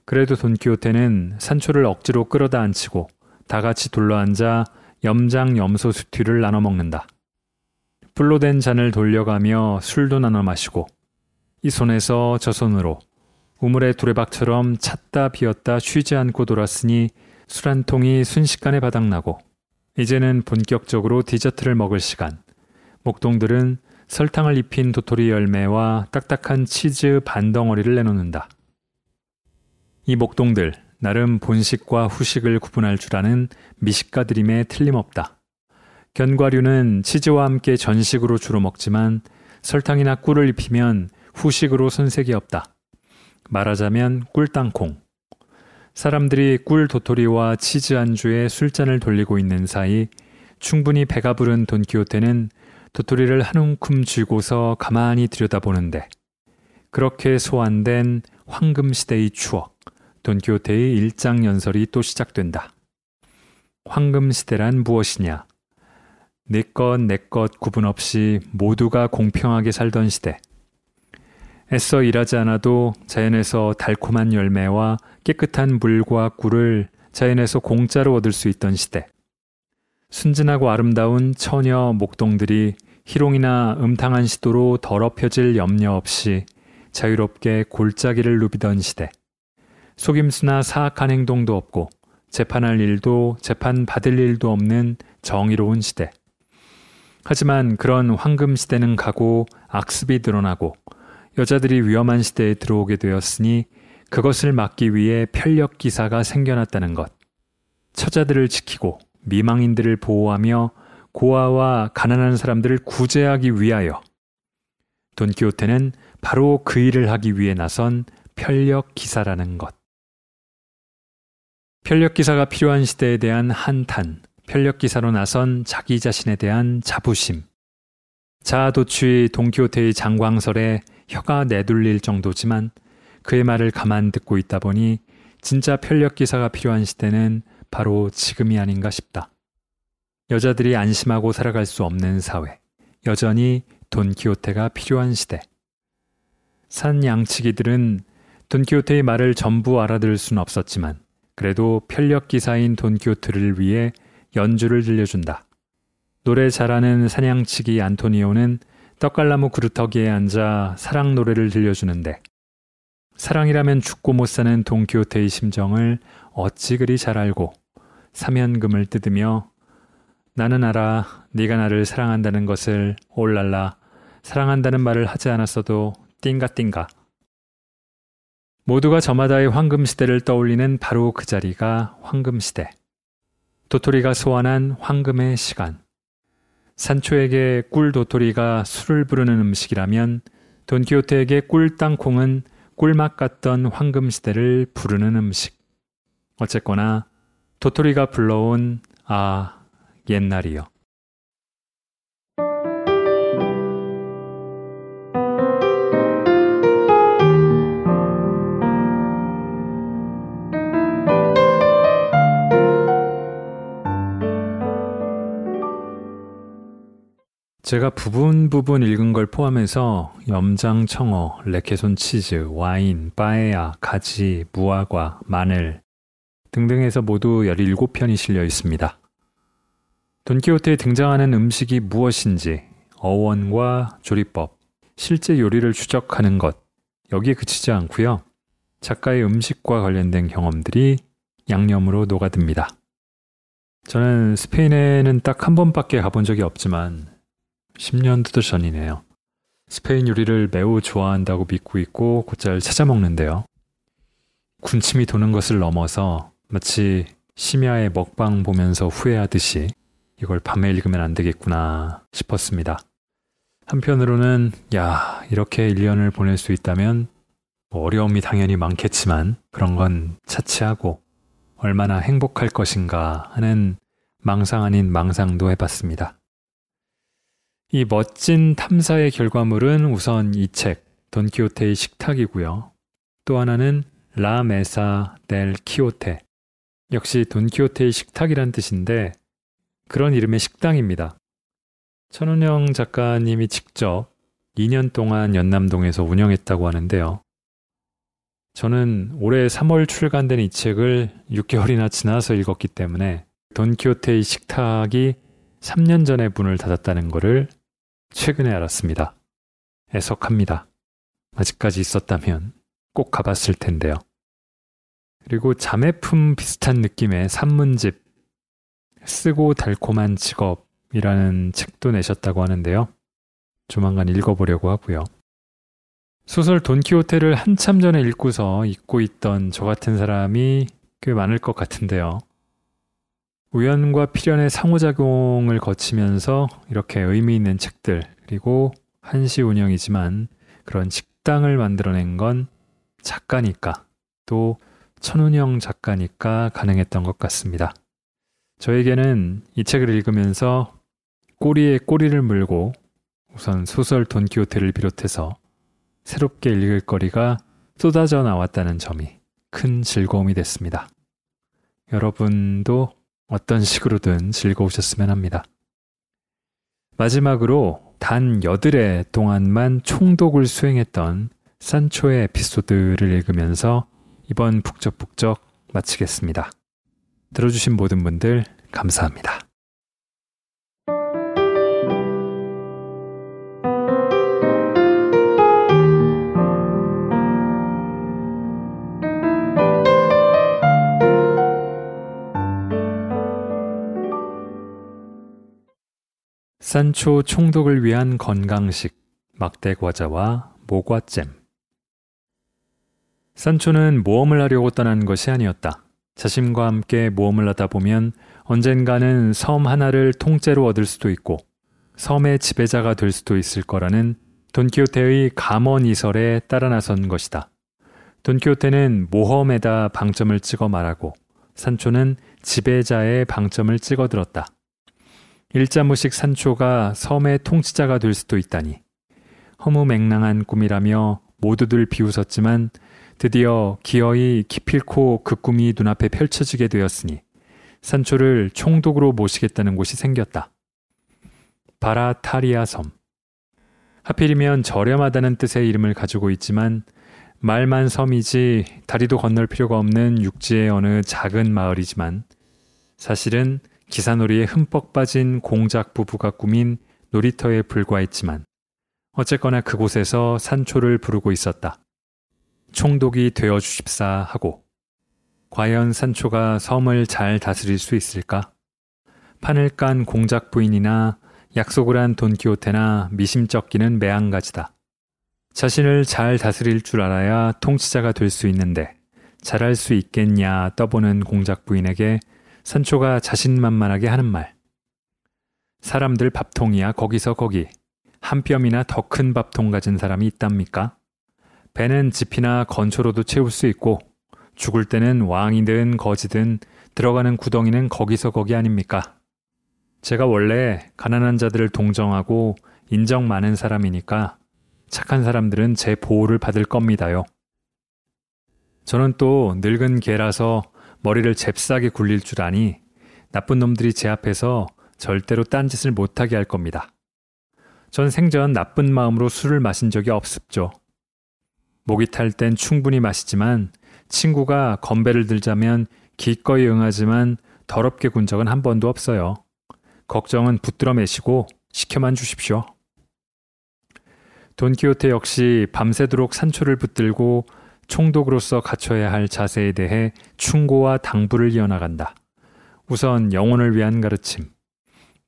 그래도 돈키호테는 산초를 억지로 끌어다 앉히고 다 같이 둘러앉아 염장 염소 수튀를 나눠 먹는다. 불로 된 잔을 돌려가며 술도 나눠 마시고 이 손에서 저 손으로 우물의 두레박처럼 찼다 비었다 쉬지 않고 돌았으니 술 한 통이 순식간에 바닥나고 이제는 본격적으로 디저트를 먹을 시간. 목동들은 설탕을 입힌 도토리 열매와 딱딱한 치즈 반 덩어리를 내놓는다. 이 목동들 나름 본식과 후식을 구분할 줄 아는 미식가들임에 틀림없다. 견과류는 치즈와 함께 전식으로 주로 먹지만 설탕이나 꿀을 입히면 후식으로 손색이 없다. 말하자면 꿀땅콩. 사람들이 꿀 도토리와 치즈 안주에 술잔을 돌리고 있는 사이 충분히 배가 부른 돈키호테는 도토리를 한 움큼 쥐고서 가만히 들여다보는데 그렇게 소환된 황금시대의 추억, 돈키호테의 일장연설이 또 시작된다. 황금시대란 무엇이냐? 내 것, 내 것 구분 없이 모두가 공평하게 살던 시대. 애써 일하지 않아도 자연에서 달콤한 열매와 깨끗한 물과 꿀을 자연에서 공짜로 얻을 수 있던 시대. 순진하고 아름다운 처녀 목동들이 희롱이나 음탕한 시도로 더럽혀질 염려 없이 자유롭게 골짜기를 누비던 시대. 속임수나 사악한 행동도 없고 재판할 일도 재판 받을 일도 없는 정의로운 시대. 하지만 그런 황금 시대는 가고 악습이 드러나고 여자들이 위험한 시대에 들어오게 되었으니 그것을 막기 위해 편력 기사가 생겨났다는 것. 처자들을 지키고 미망인들을 보호하며 고아와 가난한 사람들을 구제하기 위하여 돈키호테는 바로 그 일을 하기 위해 나선 편력 기사라는 것. 편력 기사가 필요한 시대에 대한 한탄, 편력 기사로 나선 자기 자신에 대한 자부심. 자아도취 돈키호테의 장광설에 혀가 내둘릴 정도지만 그의 말을 가만 듣고 있다 보니 진짜 편력 기사가 필요한 시대는 바로 지금이 아닌가 싶다. 여자들이 안심하고 살아갈 수 없는 사회. 여전히 돈키호테가 필요한 시대. 산 양치기들은 돈키호테의 말을 전부 알아들을 수는 없었지만 그래도 편력 기사인 돈키호테를 위해 연주를 들려준다. 노래 잘하는 사냥치기 안토니오는 떡갈나무 그루터기에 앉아 사랑 노래를 들려주는데 사랑이라면 죽고 못 사는 돈키호테의 심정을 어찌 그리 잘 알고 사면금을 뜯으며 나는 알아 네가 나를 사랑한다는 것을 올랄라 사랑한다는 말을 하지 않았어도 띵가띵가 모두가 저마다의 황금 시대를 떠올리는 바로 그 자리가 황금 시대 도토리가 소환한 황금의 시간 산초에게 꿀 도토리가 술을 부르는 음식이라면 돈키호테에게 꿀 땅콩은 꿀맛 같던 황금 시대를 부르는 음식. 어쨌거나 도토리가 불러온 아 옛날이요. 제가 부분 부분 읽은 걸 포함해서 염장 청어, 레케손 치즈, 와인, 빠에야, 가지, 무화과, 마늘 등등해서 모두 17편이 실려 있습니다. 돈키호테에 등장하는 음식이 무엇인지, 어원과 조리법, 실제 요리를 추적하는 것, 여기에 그치지 않고요. 작가의 음식과 관련된 경험들이 양념으로 녹아듭니다. 저는 스페인에는 딱 한 번밖에 가본 적이 없지만 10년도 전이네요. 스페인 요리를 매우 좋아한다고 믿고 있고 곧잘 찾아 먹는데요. 군침이 도는 것을 넘어서 마치 심야에 먹방 보면서 후회하듯이 이걸 밤에 읽으면 안 되겠구나 싶었습니다. 한편으로는 야 이렇게 1년을 보낼 수 있다면 뭐 어려움이 당연히 많겠지만 그런 건 차치하고 얼마나 행복할 것인가 하는 망상 아닌 망상도 해봤습니다. 이 멋진 탐사의 결과물은 우선 이 책, 돈키호테의 식탁이고요. 또 하나는 라 메사 델 키호테. 역시 돈키호테의 식탁이란 뜻인데 그런 이름의 식당입니다. 천운영 작가님이 직접 2년 동안 연남동에서 운영했다고 하는데요. 저는 올해 3월 출간된 이 책을 6개월이나 지나서 읽었기 때문에 돈키호테의 식탁이 3년 전에 문을 닫았다는 것을 최근에 알았습니다. 애석합니다. 아직까지 있었다면 꼭 가봤을 텐데요. 그리고 자매품 비슷한 느낌의 산문집 쓰고 달콤한 직업이라는 책도 내셨다고 하는데요. 조만간 읽어보려고 하고요. 소설 돈키호테를 한참 전에 읽고서 잊고 있던 저 같은 사람이 꽤 많을 것 같은데요. 우연과 필연의 상호작용을 거치면서 이렇게 의미 있는 책들, 그리고 한시 운영이지만 그런 식당을 만들어낸 건 작가니까 또 천운영 작가니까 가능했던 것 같습니다. 저에게는 이 책을 읽으면서 꼬리에 꼬리를 물고 우선 소설 돈키호테를 비롯해서 새롭게 읽을 거리가 쏟아져 나왔다는 점이 큰 즐거움이 됐습니다. 여러분도 어떤 식으로든 즐거우셨으면 합니다. 마지막으로 단 여드레 동안만 총독을 수행했던 산초의 에피소드를 읽으면서 이번 북적북적 마치겠습니다. 들어주신 모든 분들 감사합니다. 산초 총독을 위한 건강식 막대 과자와 모과잼 산초는 모험을 하려고 떠난 것이 아니었다. 자신과 함께 모험을 하다 보면 언젠가는 섬 하나를 통째로 얻을 수도 있고 섬의 지배자가 될 수도 있을 거라는 돈키호테의 감언 이설에 따라 나선 것이다. 돈키호테는 모험에다 방점을 찍어 말하고 산초는 지배자의 방점을 찍어 들었다. 일자무식 산초가 섬의 통치자가 될 수도 있다니. 허무맹랑한 꿈이라며 모두들 비웃었지만 드디어 기어이 기필코 그 꿈이 눈앞에 펼쳐지게 되었으니 산초를 총독으로 모시겠다는 곳이 생겼다. 바라타리아 섬. 하필이면 저렴하다는 뜻의 이름을 가지고 있지만 말만 섬이지 다리도 건널 필요가 없는 육지의 어느 작은 마을이지만 사실은 기사놀이에 흠뻑 빠진 공작 부부가 꾸민 놀이터에 불과했지만 어쨌거나 그곳에서 산초를 부르고 있었다. 총독이 되어 주십사 하고 과연 산초가 섬을 잘 다스릴 수 있을까? 판을 깐 공작 부인이나 약속을 한 돈키호테나 미심쩍기는 매한가지다. 자신을 잘 다스릴 줄 알아야 통치자가 될 수 있는데 잘할 수 있겠냐 떠보는 공작 부인에게 산초가 자신만만하게 하는 말. 사람들 밥통이야 거기서 거기. 한 뼘이나 더 큰 밥통 가진 사람이 있답니까? 배는 지피나 건초로도 채울 수 있고 죽을 때는 왕이든 거지든 들어가는 구덩이는 거기서 거기 아닙니까? 제가 원래 가난한 자들을 동정하고 인정 많은 사람이니까 착한 사람들은 제 보호를 받을 겁니다요. 저는 또 늙은 개라서 머리를 잽싸게 굴릴 줄 아니 나쁜 놈들이 제 앞에서 절대로 딴짓을 못하게 할 겁니다. 전 생전 나쁜 마음으로 술을 마신 적이 없습죠. 목이 탈 땐 충분히 마시지만 친구가 건배를 들자면 기꺼이 응하지만 더럽게 군 적은 한 번도 없어요. 걱정은 붙들어 매시고 시켜만 주십시오. 돈키호테 역시 밤새도록 산초를 붙들고 총독으로서 갖춰야 할 자세에 대해 충고와 당부를 이어나간다. 우선 영혼을 위한 가르침.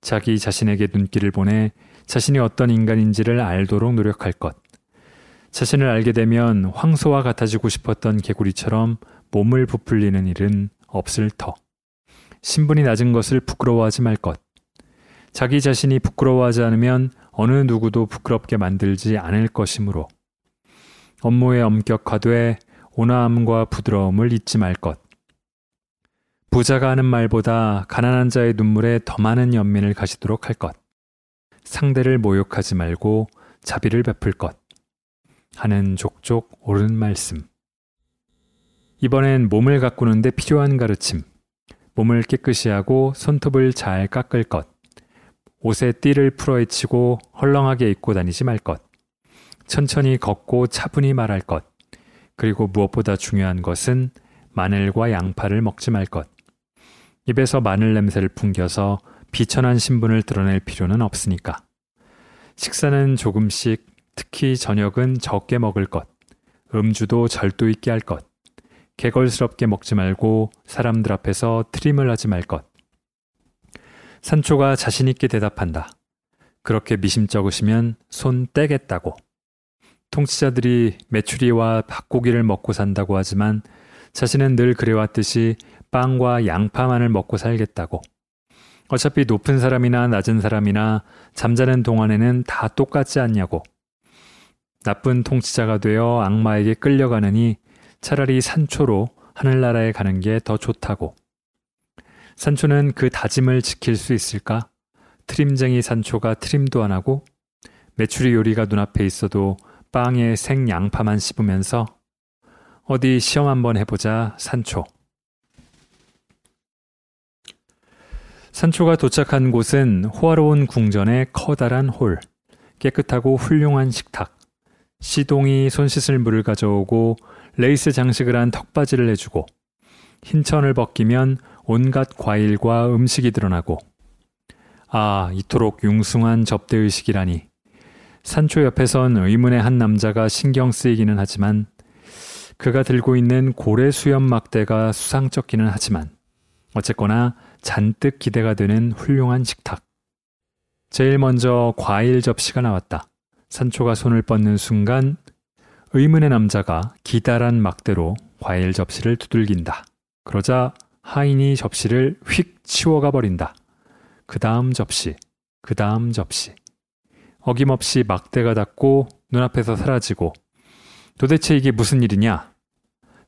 자기 자신에게 눈길을 보내 자신이 어떤 인간인지를 알도록 노력할 것. 자신을 알게 되면 황소와 같아지고 싶었던 개구리처럼 몸을 부풀리는 일은 없을 터. 신분이 낮은 것을 부끄러워하지 말 것. 자기 자신이 부끄러워하지 않으면 어느 누구도 부끄럽게 만들지 않을 것이므로 업무에 엄격하되 온화함과 부드러움을 잊지 말 것. 부자가 하는 말보다 가난한 자의 눈물에 더 많은 연민을 가지도록 할 것. 상대를 모욕하지 말고 자비를 베풀 것. 하는 족족 옳은 말씀. 이번엔 몸을 가꾸는데 필요한 가르침. 몸을 깨끗이 하고 손톱을 잘 깎을 것. 옷에 띠를 풀어헤치고 헐렁하게 입고 다니지 말 것. 천천히 걷고 차분히 말할 것. 그리고 무엇보다 중요한 것은 마늘과 양파를 먹지 말 것. 입에서 마늘 냄새를 풍겨서 비천한 신분을 드러낼 필요는 없으니까. 식사는 조금씩, 특히 저녁은 적게 먹을 것, 음주도 절도 있게 할 것, 개걸스럽게 먹지 말고 사람들 앞에서 트림을 하지 말 것. 산초가 자신있게 대답한다. 그렇게 미심쩍으시면 손 떼겠다고. 통치자들이 메추리와 닭고기를 먹고 산다고 하지만 자신은 늘 그래왔듯이 빵과 양파만을 먹고 살겠다고. 어차피 높은 사람이나 낮은 사람이나 잠자는 동안에는 다 똑같지 않냐고. 나쁜 통치자가 되어 악마에게 끌려가느니 차라리 산초로 하늘나라에 가는 게 더 좋다고. 산초는 그 다짐을 지킬 수 있을까? 트림쟁이 산초가 트림도 안 하고 메추리 요리가 눈앞에 있어도 빵에 생 양파만 씹으면서 어디 시험 한번 해보자 산초. 산초가 도착한 곳은 호화로운 궁전의 커다란 홀, 깨끗하고 훌륭한 식탁, 시동이 손 씻을 물을 가져오고 레이스 장식을 한 턱받이를 해주고 흰 천을 벗기면 온갖 과일과 음식이 드러나고. 아 이토록 융숭한 접대의식이라니 산초 옆에 선 의문의 한 남자가 신경 쓰이기는 하지만 그가 들고 있는 고래 수염 막대가 수상쩍기는 하지만 어쨌거나 잔뜩 기대가 되는 훌륭한 식탁. 제일 먼저 과일 접시가 나왔다. 산초가 손을 뻗는 순간 의문의 남자가 기다란 막대로 과일 접시를 두들긴다. 그러자 하인이 접시를 휙 치워가 버린다. 그 다음 접시, 그 다음 접시. 어김없이 막대가 닿고 눈앞에서 사라지고 도대체 이게 무슨 일이냐?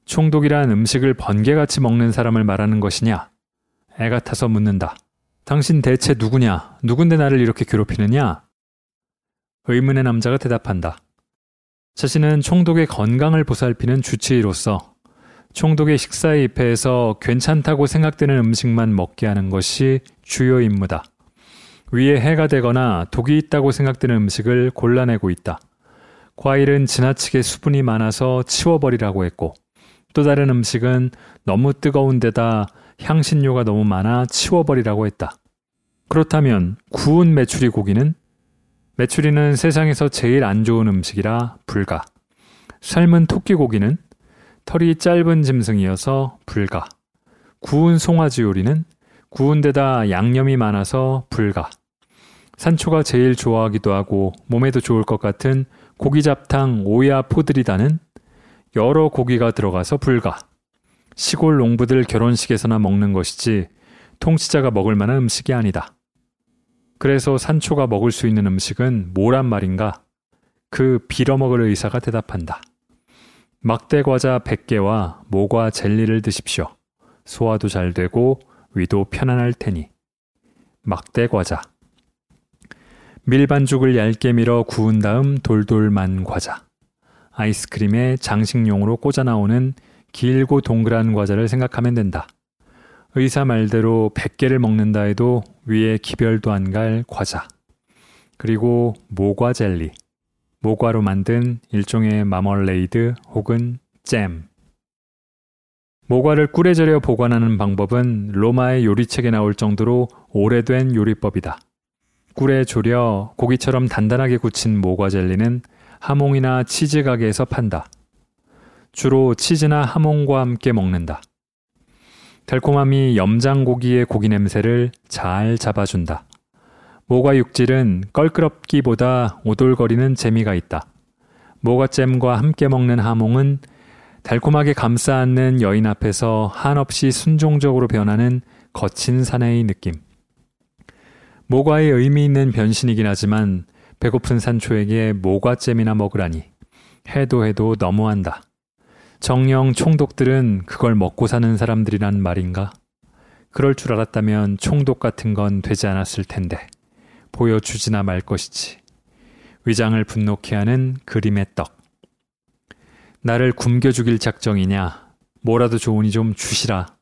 총독이란 음식을 번개같이 먹는 사람을 말하는 것이냐? 애 같아서 묻는다. 당신 대체 누구냐? 누군데 나를 이렇게 괴롭히느냐? 의문의 남자가 대답한다. 자신은 총독의 건강을 보살피는 주치의로서 총독의 식사에 입회해서 괜찮다고 생각되는 음식만 먹게 하는 것이 주요 임무다. 위에 해가 되거나 독이 있다고 생각되는 음식을 골라내고 있다. 과일은 지나치게 수분이 많아서 치워버리라고 했고, 또 다른 음식은 너무 뜨거운 데다 향신료가 너무 많아 치워버리라고 했다. 그렇다면 구운 메추리 고기는 메추리는 세상에서 제일 안 좋은 음식이라 불가. 삶은 토끼 고기는 털이 짧은 짐승이어서 불가. 구운 송아지 요리는 구운 데다 양념이 많아서 불가. 산초가 제일 좋아하기도 하고 몸에도 좋을 것 같은 고기 잡탕 오야 포드리다는 여러 고기가 들어가서 불가. 시골 농부들 결혼식에서나 먹는 것이지 통치자가 먹을 만한 음식이 아니다. 그래서 산초가 먹을 수 있는 음식은 뭐란 말인가? 그 빌어먹을 의사가 대답한다. 막대 과자 100개와 모과 젤리를 드십시오. 소화도 잘 되고 위도 편안할 테니. 막대 과자. 밀반죽을 얇게 밀어 구운 다음 돌돌 만 과자. 아이스크림에 장식용으로 꽂아 나오는 길고 동그란 과자를 생각하면 된다. 의사 말대로 100개를 먹는다 해도 위에 기별도 안 갈 과자. 그리고 모과 젤리. 모과로 만든 일종의 마멀레이드 혹은 잼. 모과를 꿀에 절여 보관하는 방법은 로마의 요리책에 나올 정도로 오래된 요리법이다. 꿀에 졸여 고기처럼 단단하게 굳힌 모과 젤리는 하몽이나 치즈 가게에서 판다. 주로 치즈나 하몽과 함께 먹는다. 달콤함이 염장고기의 고기 냄새를 잘 잡아준다. 모과 육질은 껄끄럽기보다 오돌거리는 재미가 있다. 모과잼과 함께 먹는 하몽은 달콤하게 감싸 안는 여인 앞에서 한없이 순종적으로 변하는 거친 사내의 느낌. 모과의 의미 있는 변신이긴 하지만 배고픈 산초에게 모과잼이나 먹으라니 해도 해도 너무한다. 정령 총독들은 그걸 먹고 사는 사람들이란 말인가? 그럴 줄 알았다면 총독 같은 건 되지 않았을 텐데 보여주지나 말 것이지. 위장을 분노케 하는 그림의 떡. 나를 굶겨 죽일 작정이냐? 뭐라도 좋으니 좀 주시라.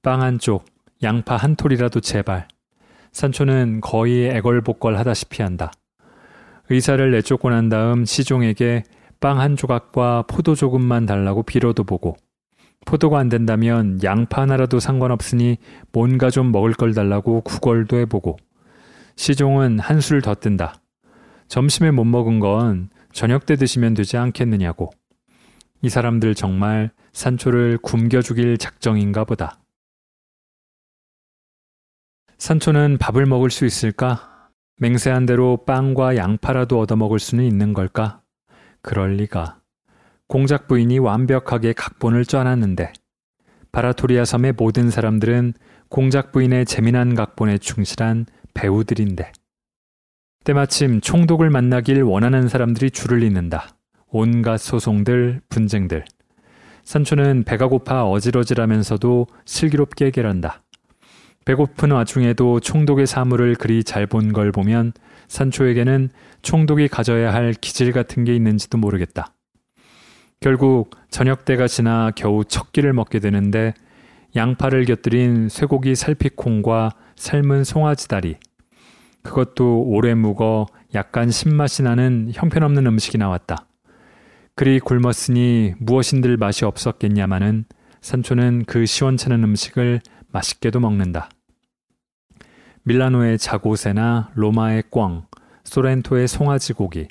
빵 한 쪽, 양파 한 톨이라도 제발. 산초는 거의 애걸복걸 하다시피 한다. 의사를 내쫓고 난 다음 시종에게 빵 한 조각과 포도 조금만 달라고 빌어도 보고 포도가 안 된다면 양파 하나라도 상관없으니 뭔가 좀 먹을 걸 달라고 구걸도 해보고 시종은 한술 더 뜬다. 점심에 못 먹은 건 저녁 때 드시면 되지 않겠느냐고. 이 사람들 정말 산초를 굶겨 죽일 작정인가 보다. 산초는 밥을 먹을 수 있을까? 맹세한 대로 빵과 양파라도 얻어먹을 수는 있는 걸까? 그럴 리가. 공작 부인이 완벽하게 각본을 짜놨는데 바라토리아 섬의 모든 사람들은 공작 부인의 재미난 각본에 충실한 배우들인데 때마침 총독을 만나길 원하는 사람들이 줄을 잇는다. 온갖 소송들, 분쟁들. 산초는 배가 고파 어질어질하면서도 슬기롭게 해결한다. 배고픈 와중에도 총독의 사물을 그리 잘 본 걸 보면 산초에게는 총독이 가져야 할 기질 같은 게 있는지도 모르겠다. 결국 저녁 때가 지나 겨우 첫 끼를 먹게 되는데 양파를 곁들인 쇠고기 살피콩과 삶은 송아지다리, 그것도 오래 묵어 약간 신맛이 나는 형편없는 음식이 나왔다. 그리 굶었으니 무엇인들 맛이 없었겠냐마는 산초는 그 시원찮은 음식을 맛있게도 먹는다. 밀라노의 자고새나 로마의 꿩, 소렌토의 송아지 고기,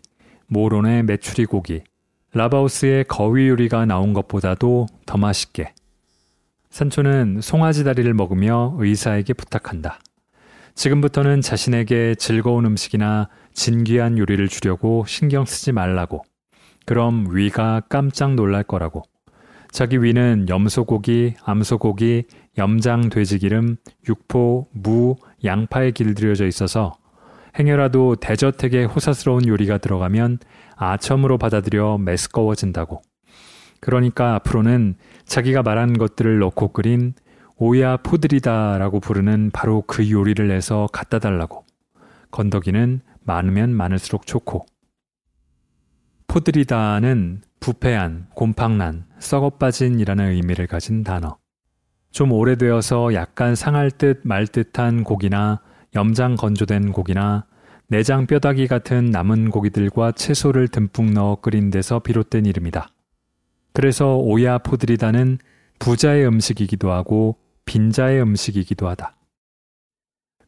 모론의 메추리 고기, 라바우스의 거위 요리가 나온 것보다도 더 맛있게. 산초는 송아지 다리를 먹으며 의사에게 부탁한다. 지금부터는 자신에게 즐거운 음식이나 진귀한 요리를 주려고 신경 쓰지 말라고. 그럼 위가 깜짝 놀랄 거라고. 자기 위는 염소고기, 암소고기, 염장 돼지기름, 육포, 무, 양파에 길들여져 있어서 행여라도 대저택에 호사스러운 요리가 들어가면 아첨으로 받아들여 메스꺼워진다고. 그러니까 앞으로는 자기가 말한 것들을 넣고 끓인 오야 포드리다라고 부르는 바로 그 요리를 내서 갖다 달라고. 건더기는 많으면 많을수록 좋고. 포드리다는 부패한, 곰팡난, 썩어빠진이라는 의미를 가진 단어. 좀 오래되어서 약간 상할 듯 말 듯한 고기나 염장 건조된 고기나 내장 뼈다귀 같은 남은 고기들과 채소를 듬뿍 넣어 끓인 데서 비롯된 이름이다. 그래서 오야 포드리다는 부자의 음식이기도 하고 빈자의 음식이기도 하다.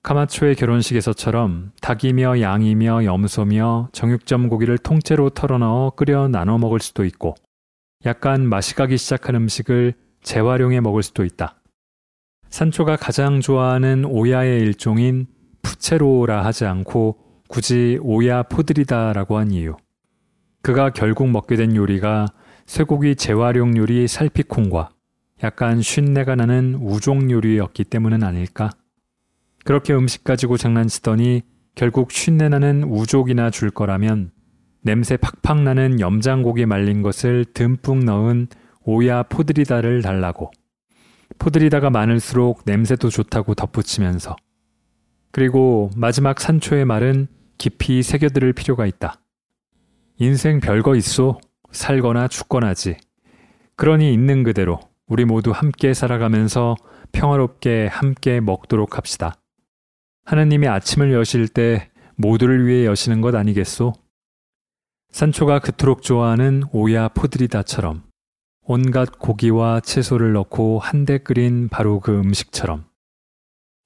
카마초의 결혼식에서처럼 닭이며 양이며 염소며 정육점 고기를 통째로 털어넣어 끓여 나눠 먹을 수도 있고 약간 맛이 가기 시작한 음식을 재활용해 먹을 수도 있다. 산초가 가장 좋아하는 오야의 일종인 푸체로라 하지 않고 굳이 오야 포드리다라고 한 이유. 그가 결국 먹게 된 요리가 쇠고기 재활용 요리 살피콩과 약간 쉰내가 나는 우종 요리였기 때문은 아닐까? 그렇게 음식 가지고 장난치더니 결국 쉰내 나는 우족이나 줄 거라면 냄새 팍팍 나는 염장고기 말린 것을 듬뿍 넣은 오야 포드리다를 달라고. 포드리다가 많을수록 냄새도 좋다고 덧붙이면서. 그리고 마지막 산초의 말은 깊이 새겨들을 필요가 있다. 인생 별거 있소. 살거나 죽거나지. 그러니 있는 그대로 우리 모두 함께 살아가면서 평화롭게 함께 먹도록 합시다. 하나님이 아침을 여실 때 모두를 위해 여시는 것 아니겠소? 산초가 그토록 좋아하는 오야 포드리다처럼 온갖 고기와 채소를 넣고 한데 끓인 바로 그 음식처럼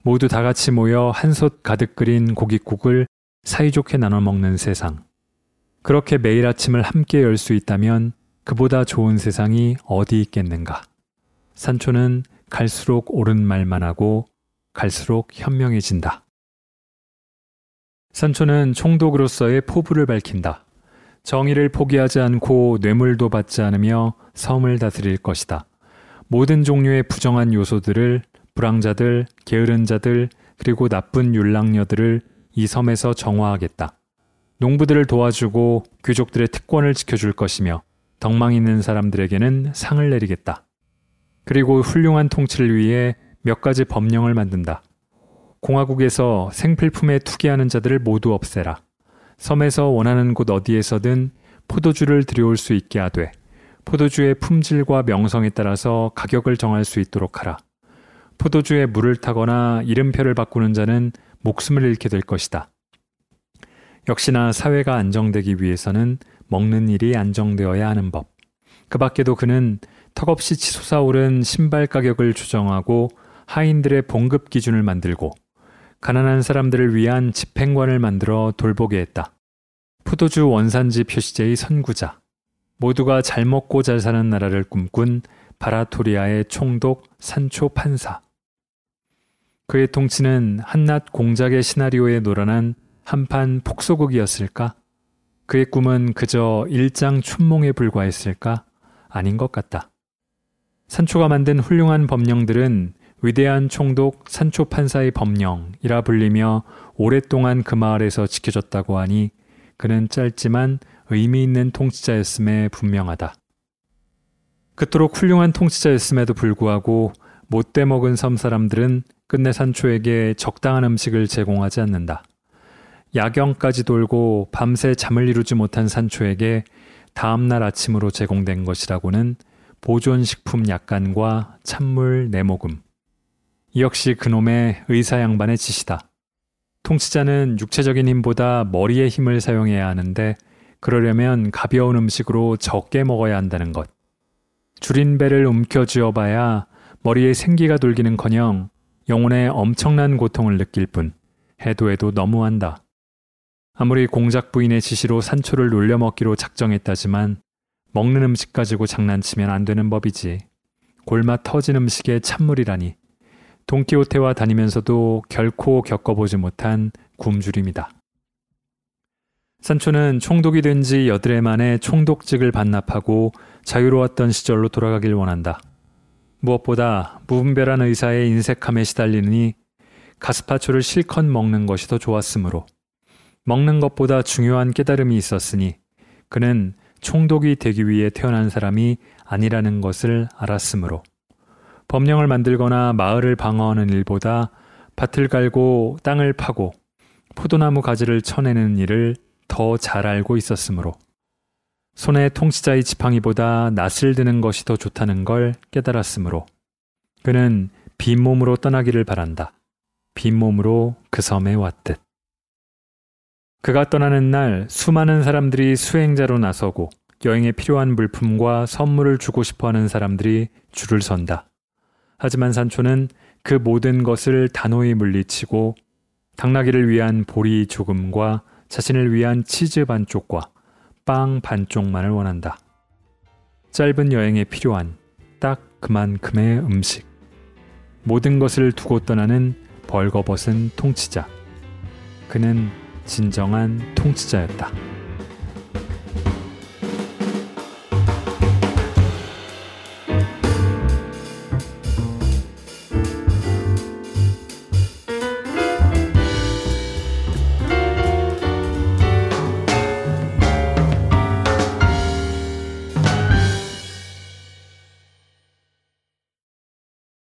모두 다 같이 모여 한솥 가득 끓인 고깃국을 사이좋게 나눠 먹는 세상. 그렇게 매일 아침을 함께 열 수 있다면 그보다 좋은 세상이 어디 있겠는가. 산초는 갈수록 옳은 말만 하고 갈수록 현명해진다. 산초는 총독으로서의 포부를 밝힌다. 정의를 포기하지 않고 뇌물도 받지 않으며 섬을 다스릴 것이다. 모든 종류의 부정한 요소들을 불황자들, 게으른 자들, 그리고 나쁜 율랑녀들을 이 섬에서 정화하겠다. 농부들을 도와주고 귀족들의 특권을 지켜줄 것이며 덕망 있는 사람들에게는 상을 내리겠다. 그리고 훌륭한 통치를 위해 몇 가지 법령을 만든다. 공화국에서 생필품에 투기하는 자들을 모두 없애라. 섬에서 원하는 곳 어디에서든 포도주를 들여올 수 있게 하되 포도주의 품질과 명성에 따라서 가격을 정할 수 있도록 하라. 포도주에 물을 타거나 이름표를 바꾸는 자는 목숨을 잃게 될 것이다. 역시나 사회가 안정되기 위해서는 먹는 일이 안정되어야 하는 법. 그 밖에도 그는 턱없이 치솟아오른 신발 가격을 조정하고 하인들의 봉급 기준을 만들고 가난한 사람들을 위한 집행관을 만들어 돌보게 했다. 푸도주 원산지 표시제의 선구자, 모두가 잘 먹고 잘 사는 나라를 꿈꾼 바라토리아의 총독 산초 판사. 그의 통치는 한낱 공작의 시나리오에 놀아난 한판 폭소극이었을까? 그의 꿈은 그저 일장 춘몽에 불과했을까? 아닌 것 같다. 산초가 만든 훌륭한 법령들은 위대한 총독 산초 판사의 법령이라 불리며 오랫동안 그 마을에서 지켜졌다고 하니 그는 짧지만 의미 있는 통치자였음에 분명하다. 그토록 훌륭한 통치자였음에도 불구하고 못돼 먹은 섬 사람들은 끝내 산초에게 적당한 음식을 제공하지 않는다. 야경까지 돌고 밤새 잠을 이루지 못한 산초에게 다음날 아침으로 제공된 것이라고는 보존식품 약간과 찬물 네모금. 역시 그놈의 의사 양반의 짓이다. 통치자는 육체적인 힘보다 머리의 힘을 사용해야 하는데 그러려면 가벼운 음식으로 적게 먹어야 한다는 것. 줄인 배를 움켜 쥐어 봐야 머리에 생기가 돌기는 커녕 영혼에 엄청난 고통을 느낄 뿐 해도 해도 너무한다. 아무리 공작 부인의 지시로 산초를 놀려 먹기로 작정했다지만 먹는 음식 가지고 장난치면 안 되는 법이지. 골맛 터진 음식에 찬물이라니. 돈키호테와 다니면서도 결코 겪어보지 못한 굶주림이다. 산초는 총독이 된 지 여드레 만에 총독직을 반납하고 자유로웠던 시절로 돌아가길 원한다. 무엇보다 무분별한 의사의 인색함에 시달리느니 가스파초를 실컷 먹는 것이 더 좋았으므로 먹는 것보다 중요한 깨달음이 있었으니 그는 총독이 되기 위해 태어난 사람이 아니라는 것을 알았으므로 법령을 만들거나 마을을 방어하는 일보다 밭을 갈고 땅을 파고 포도나무 가지를 쳐내는 일을 더 잘 알고 있었으므로 손에 통치자의 지팡이보다 낯을 드는 것이 더 좋다는 걸 깨달았으므로 그는 빈몸으로 떠나기를 바란다. 빈몸으로 그 섬에 왔듯. 그가 떠나는 날 수많은 사람들이 수행자로 나서고 여행에 필요한 물품과 선물을 주고 싶어 하는 사람들이 줄을 선다. 하지만 산초는 그 모든 것을 단호히 물리치고 당나귀를 위한 보리 조금과 자신을 위한 치즈 반쪽과 빵 반쪽만을 원한다. 짧은 여행에 필요한 딱 그만큼의 음식. 모든 것을 두고 떠나는 벌거벗은 통치자. 그는 진정한 통치자였다.